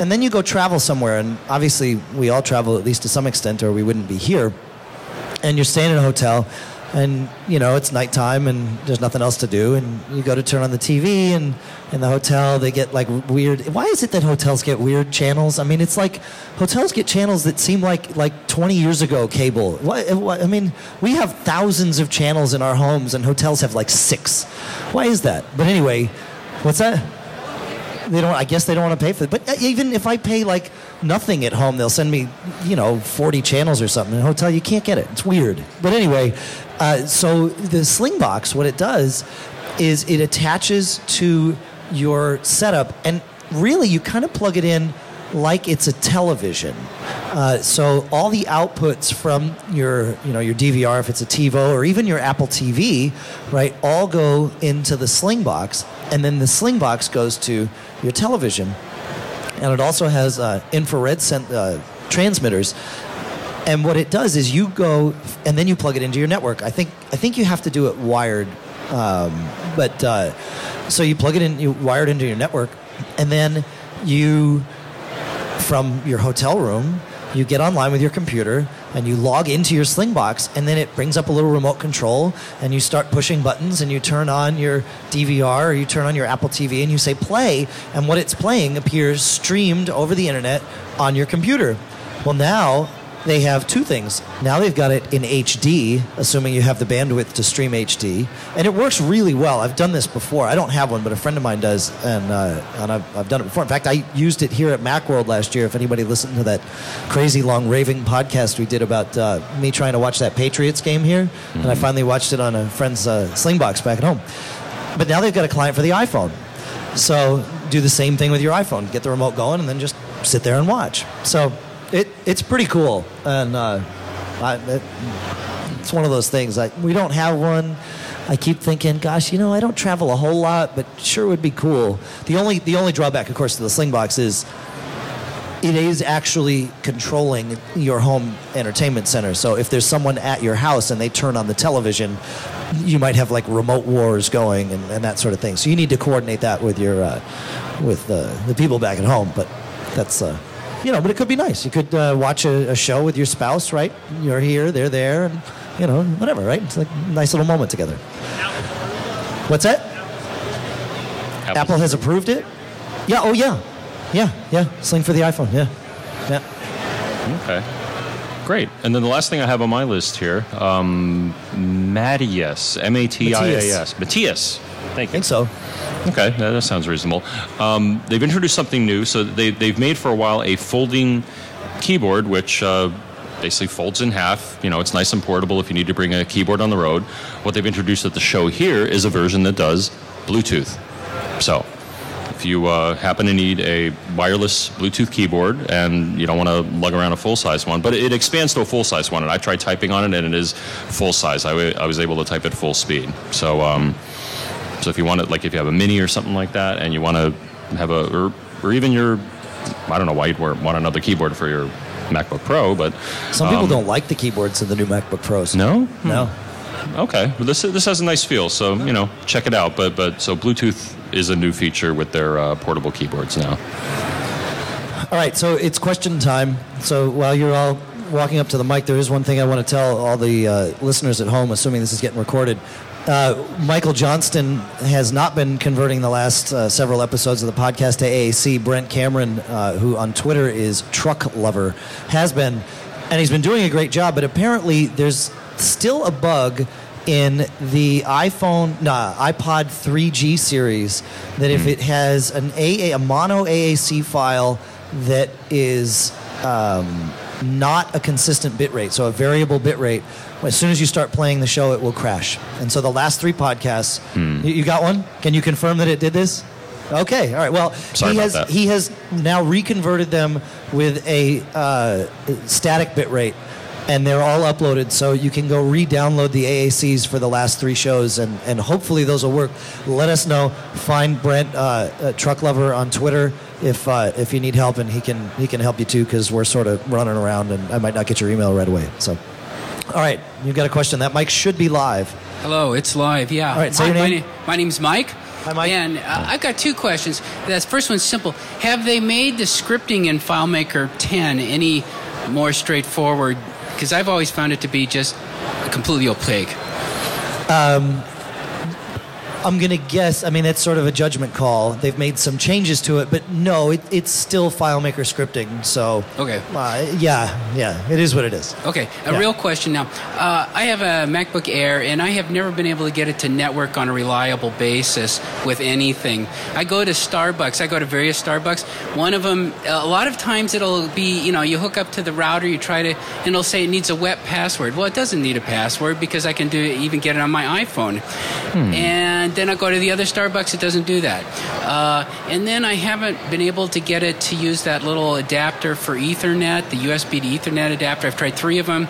S2: And then you go travel somewhere and obviously we all travel at least to some extent or we wouldn't be here. And you're staying in a hotel and you know it's nighttime and there's nothing else to do. And you go to turn on the tv and in the hotel they get like weird why is it that hotels get weird channels? I mean it's like hotels get channels that seem like like 20 years ago cable. What, i mean we have thousands of channels in our homes and hotels have like six. Why is that? But anyway what's that? They don't i guess they don't want to pay for it. But uh, even if i pay like nothing at home they'll send me you know 40 channels or something. In a hotel you can't get it. It's weird. But anyway uh, so the Slingbox, what it does is it attaches to your setup, and really you kind of plug it in like it's a television. Uh, so all the outputs from your, you know, your DVR, if it's a TiVo or even your Apple TV, right, all go into the Slingbox, and then the Slingbox goes to your television, and it also has uh, infrared uh, transmitters and what it does is you go and then you plug it into your network. I think I think you have to do it wired, um, but uh, so you plug it in, you wire it into your network, and then you from your hotel room you get online with your computer and you log into your Slingbox, and then it brings up a little remote control, and you start pushing buttons, and you turn on your DVR or you turn on your Apple TV, and you say play, and what it's playing appears streamed over the internet on your computer. Well, now they have two things. Now they've got it in HD, assuming you have the bandwidth to stream HD, and it works really well. I've done this before. I don't have one, but a friend of mine does, and uh, and I've, I've done it before. In fact, I used it here at MacWorld last year. If anybody listened to that crazy long raving podcast we did about uh, me trying to watch that Patriots game here, mm-hmm. and I mm-hmm. finally watched it on a friend's uh, Slingbox back at home. But now they've got a client for the iPhone, so do the same thing with your iPhone. Get the remote going, and then just sit there and watch. So it it's pretty cool, and uh, I, it, it's one of those things. Like we don't have one. I keep thinking, gosh, you know, I don't travel a whole lot, but sure would be cool. The only the only drawback, of course, to the Slingbox is it is actually controlling your home entertainment center. So if there's someone at your house and they turn on the television, you might have like remote wars going and, and that sort of thing. So you need to coordinate that with your uh, with uh, the people back at home. But that's uh, you know, but it could be nice. You could uh, watch a, a show with your spouse, right? You're here, they're there, and you know, whatever, right? It's like a nice little moment together. What's that? Apple has approved it. Yeah. Oh yeah. Yeah. Yeah. Sling for the iPhone. Yeah. Yeah.
S3: Okay. Great. And then the last thing I have on my list here, um, Matias, M-A-T-I-A-S, Matthias. Thank you.
S2: I think so.
S3: Okay, that, that sounds reasonable. Um, they've introduced something new. So they, they've made for a while a folding keyboard, which uh, basically folds in half. You know, it's nice and portable if you need to bring a keyboard on the road. What they've introduced at the show here is a version that does Bluetooth. So if you uh, happen to need a wireless Bluetooth keyboard and you don't want to lug around a full size one, but it expands to a full size one. And I tried typing on it and it is full size. I, was able to type at full speed. So, um, so if you want it, like if you have a mini or something like that, and you want to have a, or, or even your, I don't know why you'd want another keyboard for your MacBook Pro, but
S2: Some people
S3: um,
S2: don't like the keyboards in the new MacBook Pros.
S3: No,
S2: No.
S3: Okay, well, this this has a nice feel, so you know, check it out. But but so Bluetooth is a new feature with their uh, portable keyboards now.
S2: All right, so it's question time. So while you're all walking up to the mic, there is one thing I want to tell all the uh, listeners at home, assuming this is getting recorded. Uh, Michael Johnston has not been converting the last uh, several episodes of the podcast to AAC. Brent Cameron, uh, who on Twitter is Truck Lover, has been, and he's been doing a great job. But apparently, there's still a bug in the iPhone, nah, iPod 3G series that if it has an AA, a mono AAC file that is um, not a consistent bit rate, so a variable bit rate, as soon as you start playing the show, it will crash. And so the last three podcasts, you, you got one? Can you confirm that it did this? Okay, all right. Well,
S3: Sorry
S2: he has
S3: that.
S2: he has now reconverted them with a uh, static bit rate, and they're all uploaded. So you can go re-download the AACs for the last three shows, and, and hopefully those will work. Let us know. Find Brent uh, uh, Truck Lover on Twitter if uh, if you need help, and he can he can help you too because we're sort of running around, and I might not get your email right away. So, all right, you've got a question. That mic should be live.
S4: Hello, it's live. Yeah.
S2: All right, say
S4: Hi,
S2: your
S4: my,
S2: name.
S4: na- my name's Mike.
S2: Hi, Mike.
S4: And uh, I've got two questions. The first one's simple. Have they made the scripting in FileMaker 10 any more straightforward? Because I've always found it to be just completely opaque.
S2: I'm going to guess. I mean, that's sort of a judgment call. They've made some changes to it, but no, it, it's still FileMaker scripting. So,
S4: Okay.
S2: uh, yeah, yeah, it is what it is.
S4: Okay, a
S2: Yeah.
S4: real question now. Uh, I have a MacBook Air, and I have never been able to get it to network on a reliable basis with anything. I go to Starbucks. I go to various Starbucks. One of them, a lot of times it'll be, you know, you hook up to the router, you try to, and it'll say it needs a web password. Well, it doesn't need a password because I can do even get it on my iPhone. And then I go to the other Starbucks, it doesn't do that. Uh, and then I haven't been able to get it to use that little adapter for Ethernet, the USB to Ethernet adapter. I've tried three of them.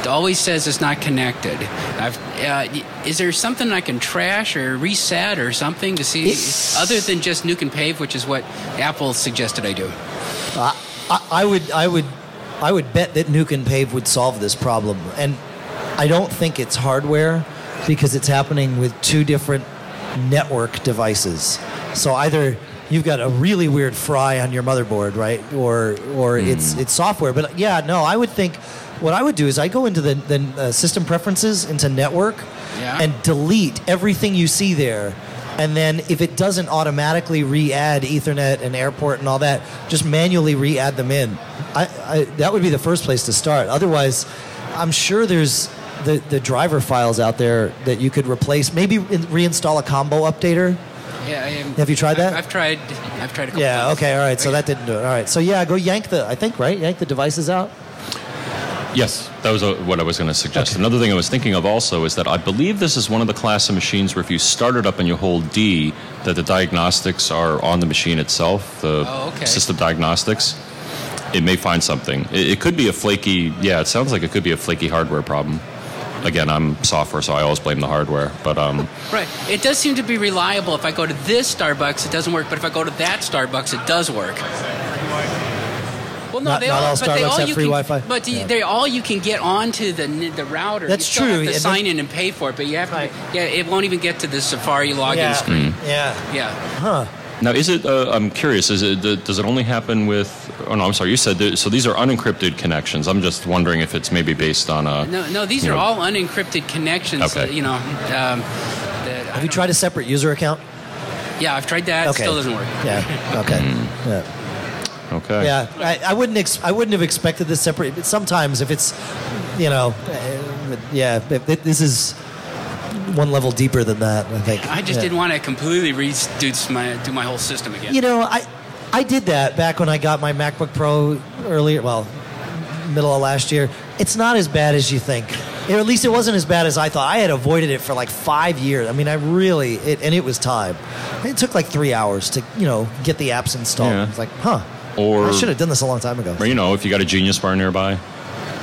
S4: It always says it's not connected. Uh, is there something I can trash or reset or something to see,
S2: It's-
S4: other than just nuke and pave, which is what Apple suggested I do?
S2: I, I would, I would, I would bet that Nuke and Pave would solve this problem, and I don't think it's hardware because it's happening with two different network devices. So either you've got a really weird fry on your motherboard, right, or or it's it's software. But yeah, no, I would think what I would do is I go into the, the uh, system preferences into network
S4: Yeah.
S2: and delete everything you see there. And then if it doesn't automatically re-add Ethernet and airport and all that, just manually re-add them in. I, I, that would be the first place to start. Otherwise, I'm sure there's the, the driver files out there that you could replace. Maybe in, reinstall a combo updater.
S4: Yeah, I am,
S2: Have you tried that?
S4: I've, I've tried. I've tried a couple.
S2: Yeah.
S4: times.
S2: Okay. All right. So that didn't do it. All right. So yeah, go yank the. I think right. Yank the devices out.
S3: Yes, that was uh what I was going to suggest. Another thing I was thinking of also is that I believe this is one of the class of machines where if you start it up and you hold D, that the diagnostics are on the machine itself, the
S4: Oh, okay.
S3: system diagnostics. It may find something. It, it could be a flaky. Yeah, it sounds like it could be a flaky hardware problem. Again, I'm software, so I always blame the hardware. But um,
S4: Right. It does seem to be reliable. If I go to this Starbucks, it doesn't work. But if I go to that Starbucks, it does work. Well, no,
S2: not,
S4: they
S2: not
S4: all,
S2: all
S4: but they
S2: Starbucks
S4: all
S2: have
S4: you
S2: free
S4: can,
S2: Wi-Fi.
S4: But
S2: Yeah.
S4: they all you can get onto the the router.
S2: That's
S4: you
S2: true,
S4: Have to sign in and pay for it, but you have to.
S2: Right.
S4: Yeah, it won't even get to the Safari login
S2: yeah.
S4: screen.
S2: Yeah.
S4: Yeah.
S2: Huh.
S3: Now, is it? Uh, I'm curious. Is it? Does it only happen with? Oh no, I'm sorry. You said that, so. These are unencrypted connections. I'm just wondering if it's maybe based on a.
S4: No, no, these are
S3: know-
S4: all unencrypted connections.
S3: Okay.
S4: that, you know. Um, that I
S2: Have you
S4: don't-
S2: tried a separate user account?
S4: Yeah, I've tried that. It
S2: Okay.
S4: Still doesn't work.
S2: Yeah. Okay.
S3: Hmm.
S2: Yeah.
S3: Okay.
S2: Yeah, I, I wouldn't. Ex- I wouldn't have expected this separate. But sometimes, if it's, you know, uh, yeah, it, it- this is one level deeper than that. I think.
S4: I just
S2: Yeah.
S4: didn't want to completely reduce my do my whole system again.
S2: You know, I I did that back when I got my MacBook Pro earlier. Well, middle of last year. It's not as bad as you think. Or at least it wasn't as bad as I thought. I had avoided it for like five years. I mean, I really, it, and it was time. It took like three hours to, you know, get the apps installed.
S3: Yeah.
S2: It's like, huh.
S3: Or-
S2: I should have done this a long time ago.
S3: Or you know, if you got a Genius Bar nearby,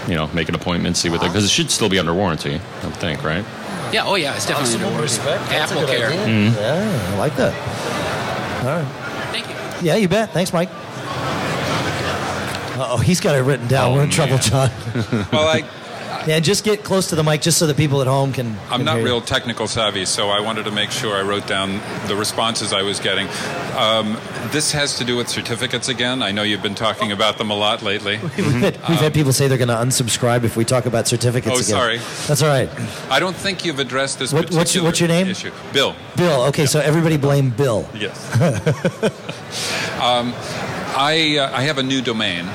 S3: you know, make an appointment, see what they because it should still be under warranty. I would think, right?
S4: Yeah. Oh yeah. It's definitely under warranty.
S2: That's
S4: Apple Care.
S3: Mm-hmm.
S2: Yeah, I like that. All right.
S4: Thank you.
S2: Yeah, you bet. Thanks, Mike. Oh, he's got it written down.
S5: Oh,
S2: We're in oh, trouble,
S5: man.
S2: John.
S5: Well, I,
S2: Yeah, just get close to the mic just so the people at home can.
S5: I'm
S2: can
S5: not real technical savvy, so I wanted to make sure I wrote down the responses I was getting. Um, this has to do with certificates again. I know you've been talking about them a lot lately.
S2: We've, had, we've had people say they're going to unsubscribe if we talk about certificates
S5: Oh,
S2: again.
S5: sorry.
S2: That's all right.
S5: I don't think you've addressed this
S2: What- what's your- what's your name?
S5: issue. Bill.
S2: Bill, okay, so everybody blame Bill.
S5: Yes. um, I, uh, I have a new domain,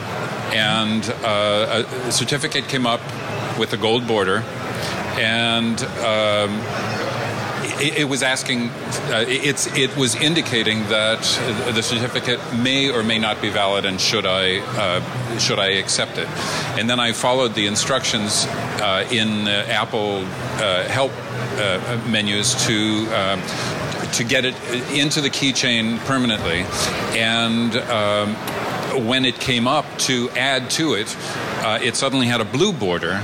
S5: and uh, a certificate came up with a gold border, and um, it, it was asking, uh, it's, it was indicating that the certificate may or may not be valid, and should I uh, should I accept it? And then I followed the instructions uh, in uh, Apple uh, help uh, menus to. Um, to get it into the keychain permanently, and um, when it came up to add to it, uh, it suddenly had a blue border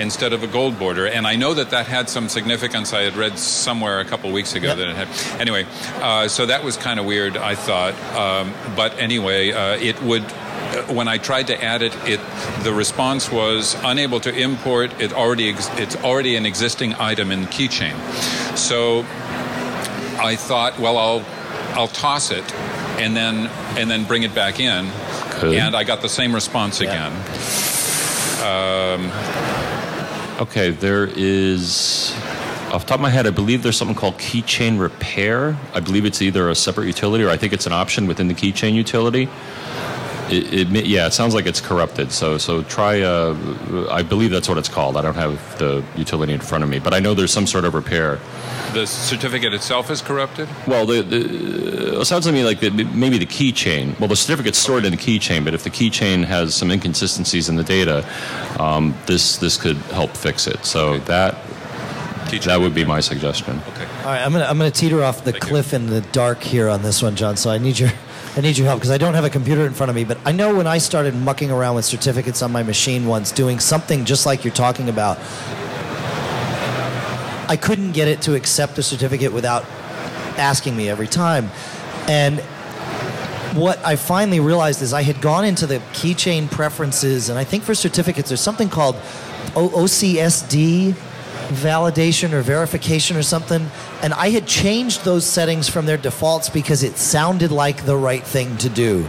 S5: instead of a gold border. And I know that that had some significance. I had read somewhere a couple weeks ago
S2: Yep.
S5: that it had. Anyway, uh, so that was kind of weird, I thought. Um, but anyway, uh, it would. uh, When I tried to add it, it the response was unable to import. It already ex- it's already an existing item in the keychain. So I thought, well, I'll I'll toss it and then and then bring it back in,
S3: Good.
S5: and I got the same response
S2: Yeah.
S5: again. Um,
S3: Okay, there is. Off the top of my head, I believe there's something called Keychain Repair. I believe it's either a separate utility or I think it's an option within the Keychain utility. It, it yeah, it sounds like it's corrupted. So so try. Uh, I believe that's what it's called. I don't have the utility in front of me, but I know there's some sort of repair.
S5: the certificate itself is corrupted.
S3: Well, the, the, it sounds to me like the, maybe the keychain. Well, the certificate's stored in the keychain, but if the keychain has some inconsistencies in the data, um, this this could help fix it. So that
S5: Teacher
S3: that would be my suggestion.
S5: Okay.
S2: All right, I'm gonna I'm gonna teeter off the
S5: Thank you.
S2: cliff in the dark here on this one, John. So I need your I need your help because I don't have a computer in front of me. But I know when I started mucking around with certificates on my machine once, doing something just like you're talking about, I couldn't get it to accept the certificate without asking me every time, and what I finally realized is I had gone into the keychain preferences, and I think for certificates there's something called OCSP validation or verification or something, and I had changed those settings from their defaults because it sounded like the right thing to do,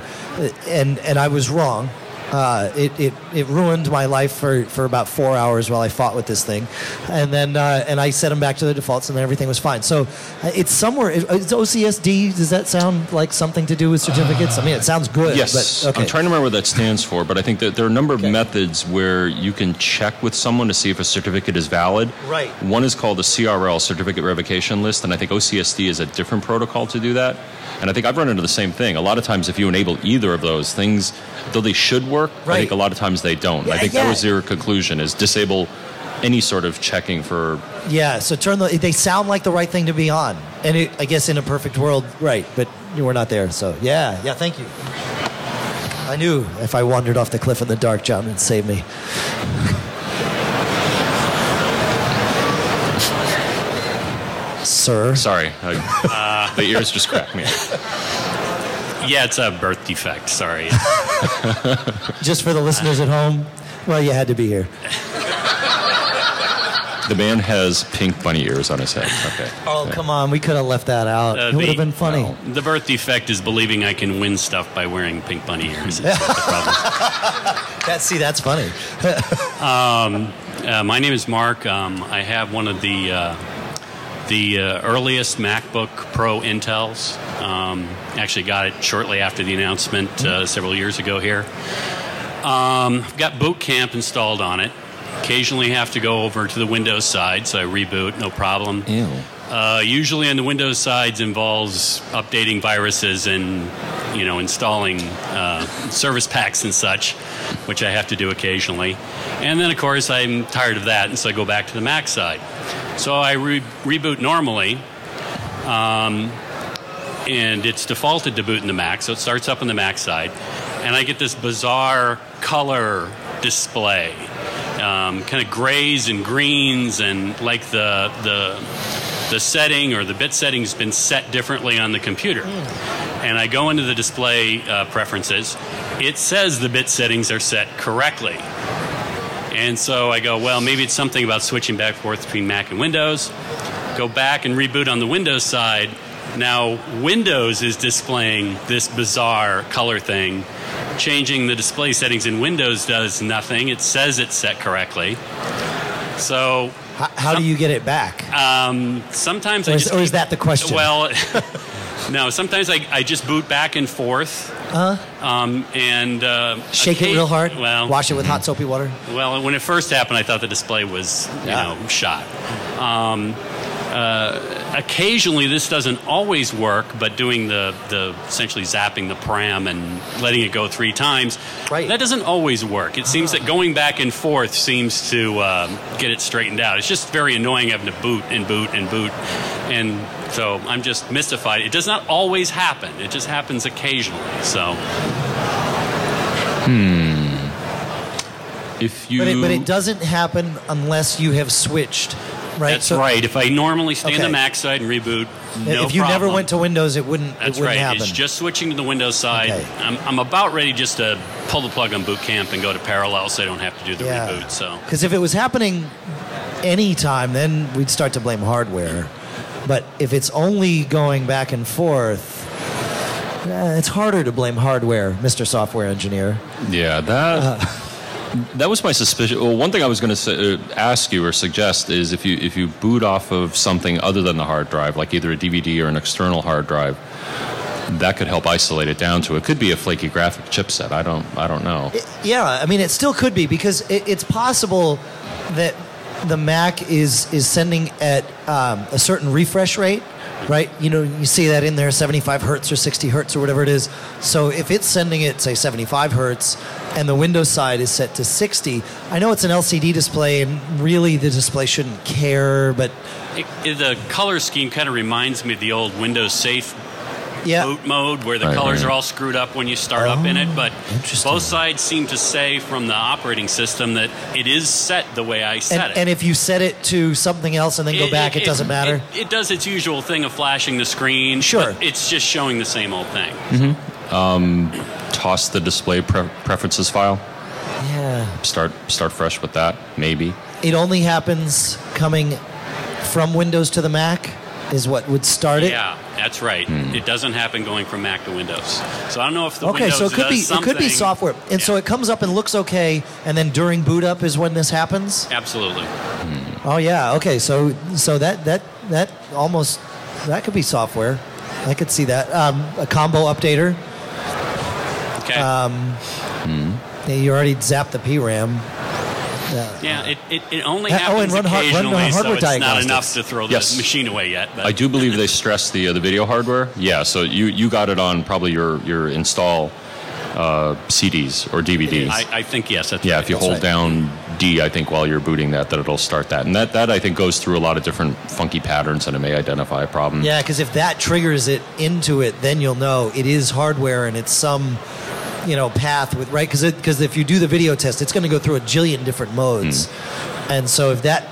S2: and and I was wrong. Uh, it, it, it ruined my life for, for about four hours while I fought with this thing, and then uh, and I set them back to the defaults, and then everything was fine. So uh, it's somewhere. It's OCSP. Does that sound like something to do with certificates? I mean, it sounds good.
S3: Yes,
S2: but, okay.
S3: I'm trying to remember what that stands for, but I think that there are a number of methods where you can check with someone to see if a certificate is valid.
S2: Right.
S3: One is called a CRL, Certificate Revocation List, and I think OCSP is a different protocol to do that. And I think I've run into the same thing. A lot of times, if you enable either of those things, though they should work, I think a lot of times they don't. I think
S2: yeah.
S3: that was your conclusion: is disable any sort of checking for
S2: Yeah. So turn the. They sound like the right thing to be on, and it, I guess in a perfect world, right? But we're not there. So yeah, yeah. Thank you. I knew if I wandered off the cliff in the dark, John would save me. Sir.
S3: Sorry, I, the ears just cracked me. Up.
S6: yeah, it's a birth defect. Sorry.
S2: Just for the listeners at home, well, you had to be here.
S3: The man has pink bunny ears on his head. Okay.
S2: Oh, come on. We could have left that out.
S6: Uh,
S2: it would have been funny.
S3: well,
S6: The birth defect is believing I can win stuff by wearing pink bunny ears. It's not the problem.
S2: That, see, that's funny.
S6: Uh, my name is Mark. Um, I have one of the uh, the uh, earliest MacBook Pro Intels. Um, actually, got it shortly after the announcement uh, several years ago here. Um, I've got Boot Camp installed on it. Occasionally, have to go over to the Windows side, so I reboot, no problem.
S3: Ew.
S6: Uh, usually on the Windows sides involves updating viruses and you know installing uh, service packs and such, which I have to do occasionally. And then of course I'm tired of that, and so I go back to the Mac side. So I re- reboot normally, um, and it's defaulted to boot in the Mac, so it starts up on the Mac side, and I get this bizarre color display, um, kind of grays and greens, and like the the the setting or the bit setting's been set differently on the computer. And I go into the display uh, preferences. It says the bit settings are set correctly. And so I go, well, maybe it's something about switching back and forth between Mac and Windows. Go back and reboot on the Windows side. Now, Windows is displaying this bizarre color thing. Changing the display settings in Windows does nothing. It says it's set correctly. So
S2: How, how do you get it back?
S6: um, sometimes
S2: Or
S6: I
S2: is-
S6: just
S2: or is that the question?
S6: Well, no. Sometimes I, I just boot back and forth. Um, and uh,
S2: Shake it real hard?
S6: Well,
S2: Wash it with hot soapy water?
S6: well, when it first happened, I thought the display was you
S2: Yeah.
S6: know shot. Um, uh, occasionally, this doesn't always work, but doing the, the essentially zapping the PRAM and letting it go three times,
S2: Right.
S6: that doesn't always work. It seems that going back and forth seems to um, get it straightened out. It's just very annoying having to boot and boot and boot, and so I'm just mystified. It does not always happen. It just happens occasionally. So Hmm.
S3: If you
S2: But it, but it doesn't happen unless you have switched, right?
S6: that's
S2: So
S6: right. If I normally stay in the Mac side and reboot, no
S2: if you never went to Windows, it wouldn't.
S6: That's
S2: it wouldn't
S6: right.
S2: happen.
S6: It's just switching to the Windows side.
S2: Okay.
S6: I'm, I'm about ready just to pull the plug on Boot Camp and go to Parallel so I don't have to do the
S2: yeah.
S6: reboot. So
S2: Because if it was happening anytime, then we'd start to blame hardware. But if it's only going back and forth, eh, it's harder to blame hardware, Mr. Software Engineer.
S3: Yeah, that
S2: Uh.
S3: that was my suspicion. Well, one thing I was going to uh, ask you or suggest is if you if you boot off of something other than the hard drive, like either a DVD or an external hard drive, that could help isolate it down to it could be a flaky graphic chipset. I don't I don't know.
S2: Yeah, I mean, it still could be because it, it's possible that the Mac is is sending at um, a certain refresh rate, right? You know, you see that in there, 75 hertz or 60 hertz or whatever it is. So if it's sending it, say, 75 hertz, and the Windows side is set to 60, I know it's an LCD display, and really the display shouldn't care, but
S6: it, the color scheme kind of reminds me of the old Windows Safe
S2: yeah.
S6: boot mode where the
S3: Right,
S6: colors
S3: right.
S6: are all screwed up when you start up in it. But
S2: Oh, interesting.
S6: both sides seem to say from the operating system that it is set the way I set
S2: And,
S6: it.
S2: and if you set it to something else and then go back, it, doesn't matter.
S6: It, it does its usual thing of flashing the screen.
S2: Sure.
S6: but it's just showing the same old thing. Mm-hmm.
S3: Um, toss the display pre- preferences file.
S2: yeah.
S3: Start start fresh with that. Maybe.
S2: it only happens coming from Windows to the Mac is what would start it.
S6: Yeah, that's right.
S3: Hmm.
S6: It doesn't happen going from Mac to Windows. So I don't know if the
S2: Okay,
S6: Windows
S2: so it could
S6: does
S2: be it could be software, and so it comes up and looks okay, and then during boot up is when this happens.
S6: absolutely.
S2: Oh yeah, okay, so so that that that almost that could be software. I could see that um, a combo updater.
S6: Okay.
S2: Um, yeah, you already zapped the PRAM.
S6: Yeah, it, it, it only
S2: Uh, oh,
S6: happens
S2: and run har- run,
S6: occasionally, so
S2: hardware
S6: it's not
S2: diagnostics.
S6: enough to throw the
S3: Yes.
S6: machine away yet. But
S3: I do believe they stress the uh, the video hardware. Yeah, so you you got it on probably your your install uh, CDs or DVDs.
S6: I, I think yes. That's
S3: yeah,
S6: right.
S3: if you
S2: That's
S3: hold
S2: right.
S3: down D, I think while you're booting that, that it'll start that, and that that I think goes through a lot of different funky patterns, and it may identify a problem.
S2: Yeah, because if that triggers it into it, then you'll know it is hardware and it's some, you know, path with right. Because because if you do the video test, it's going to go through a jillion different modes,
S3: Hmm.
S2: and so if that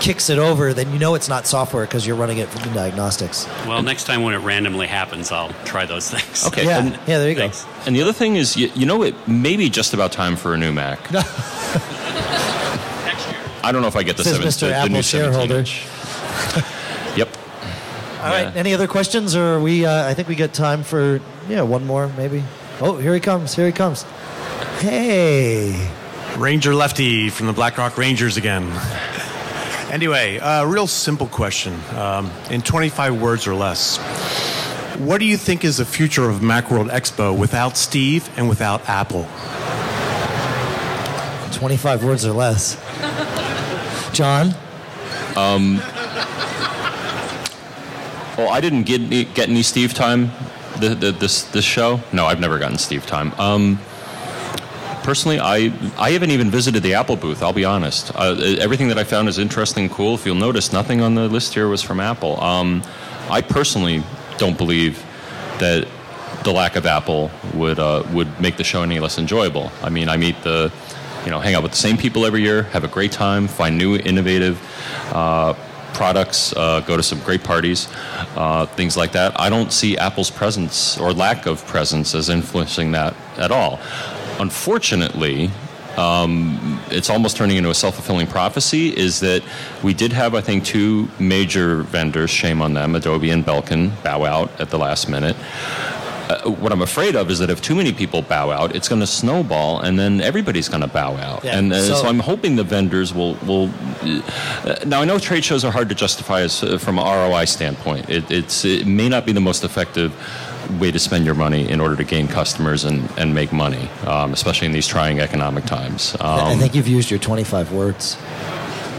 S2: kicks it over, then you know it's not software because you're running it from diagnostics.
S6: Well, next time when it randomly happens, I'll try those things.
S3: Okay.
S2: Yeah,
S3: And,
S2: yeah, there you
S6: Thanks.
S2: go.
S3: and the other thing is, you, you know, it may be just about time for a new Mac.
S6: Next year.
S3: I don't know if I get the,
S2: Says
S3: seven,
S2: Mr.
S3: the, the
S2: Apple
S3: new 17
S2: shareholder.
S3: yep.
S2: All right.
S3: Yeah.
S2: Any other questions, or are we? Uh, I think we got time for yeah, one more maybe. Oh, here he comes! Here he comes! Hey,
S7: Ranger Lefty from the Black Rock Rangers again. Anyway, a real simple question. Um, in 25 words or less, what do you think is the future of Macworld Expo without Steve and without Apple?
S2: twenty-five words or less. John,
S3: Oh, I didn't get any, get any Steve time. The, the, this this show? No, I've never gotten Steve time. Um, personally, I I haven't even visited the Apple booth. I'll be honest. Uh, everything that I found is interesting and cool. If you'll notice, nothing on the list here was from Apple. Um, I personally don't believe that the lack of Apple would uh, would make the show any less enjoyable. I mean, I meet the you know hang out with the same people every year, have a great time, find new innovative. Uh, products, uh, go to some great parties, uh, things like that. I don't see Apple's presence or lack of presence as influencing that at all. Unfortunately, um, it's almost turning into a self-fulfilling prophecy is that we did have i think two major vendors shame on them adobe and belkin bow out at the last minute uh, what i'm afraid of is that if too many people bow out it's going to snowball and then everybody's going to bow out
S2: Yeah,
S3: and uh, so,
S2: so-
S3: i'm hoping the vendors will will uh, now i know trade shows are hard to justify as, uh, from an roi standpoint it, it's it may not be the most effective way to spend your money in order to gain customers and, and make money, um, especially in these trying economic times.
S2: I
S3: Um,
S2: think you've used your twenty-five words.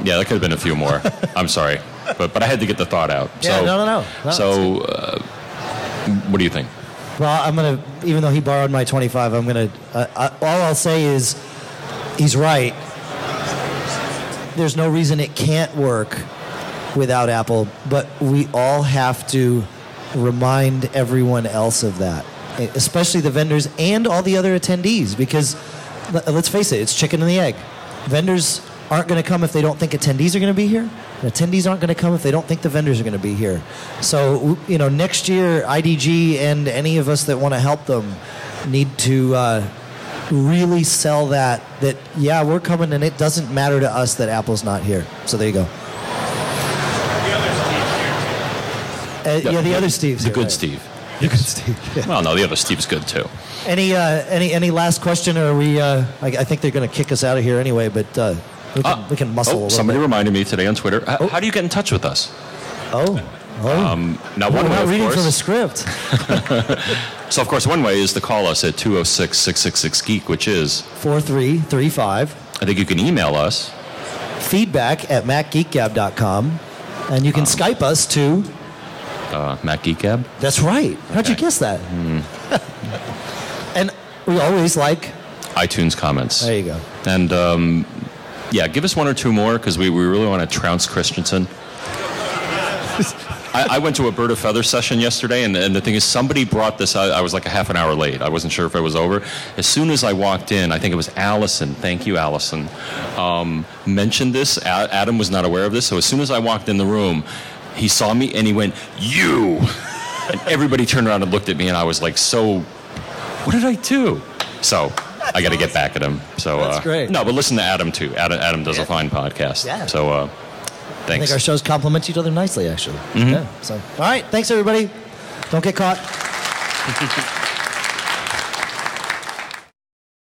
S3: yeah, that could have been a few more. I'm sorry, but but I had to get the thought out.
S2: Yeah,
S3: so,
S2: no, no, no. No,
S3: so, uh, what do you think?
S2: Well, I'm gonna. Even though he borrowed my 25, I'm gonna. Uh, I, all I'll say is, he's right. There's no reason it can't work without Apple, but we all have to remind everyone else of that, especially the vendors and all the other attendees, because let- let's face it, it's chicken and the egg. Vendors aren't going to come if they don't think attendees are going to be here. And attendees aren't going to come if they don't think the vendors are going to be here. So, you know, next year, IDG and any of us that want to help them need to uh, really sell that. That yeah, we're coming, and it doesn't matter to us that Apple's not here. So there you go. Uh, yeah, the other Steve's
S3: The
S2: here,
S3: good
S2: right.
S3: Steve.
S2: The good Steve. yeah.
S3: Well, no, the other Steve's good too.
S2: Any uh, any any last question? Or are we? Uh, I, I think they're going to kick us out of here anyway. But uh, we, can, we can muscle a
S3: Oh, somebody
S2: bit.
S3: reminded me today on Twitter. H- How do you get in touch with us?
S2: Oh, oh.
S3: Um, now,
S2: We're
S3: one way,
S2: not reading from a
S3: course.
S2: script.
S3: So, of course, one way is to call us at 206 666 Geek, which is,
S2: Four three three five.
S3: I think you can email us.
S2: Feedback at macgeekgab.com, and you can Skype us to.
S3: Uh, Matt
S2: That's right. How'd you guess that? and we always like.
S3: iTunes comments.
S2: There you go.
S3: And um, yeah, give us one or two more because we, we really want to trounce Christianson. I, I went to a bird of feather session yesterday, and, and the thing is, somebody brought this. I, I was like a half an hour late. I wasn't sure if it was over. As soon as I walked in, I think it was Allison. Thank you, Allison. Um, mentioned this. A- Adam was not aware of this. So as soon as I walked in the room, he saw me and he went, "You!" And everybody turned around and looked at me, and I was like, "So, what did I do?" So. I got to get back at him. So
S2: That's
S3: uh,
S2: great.
S3: No, but listen to Adam too. Adam, Adam does a fine podcast.
S2: Yeah.
S3: So uh, thanks.
S2: I think our shows complement each other nicely, actually.
S3: Mm-hmm.
S2: Yeah. So, all right. Thanks, everybody. Don't get caught.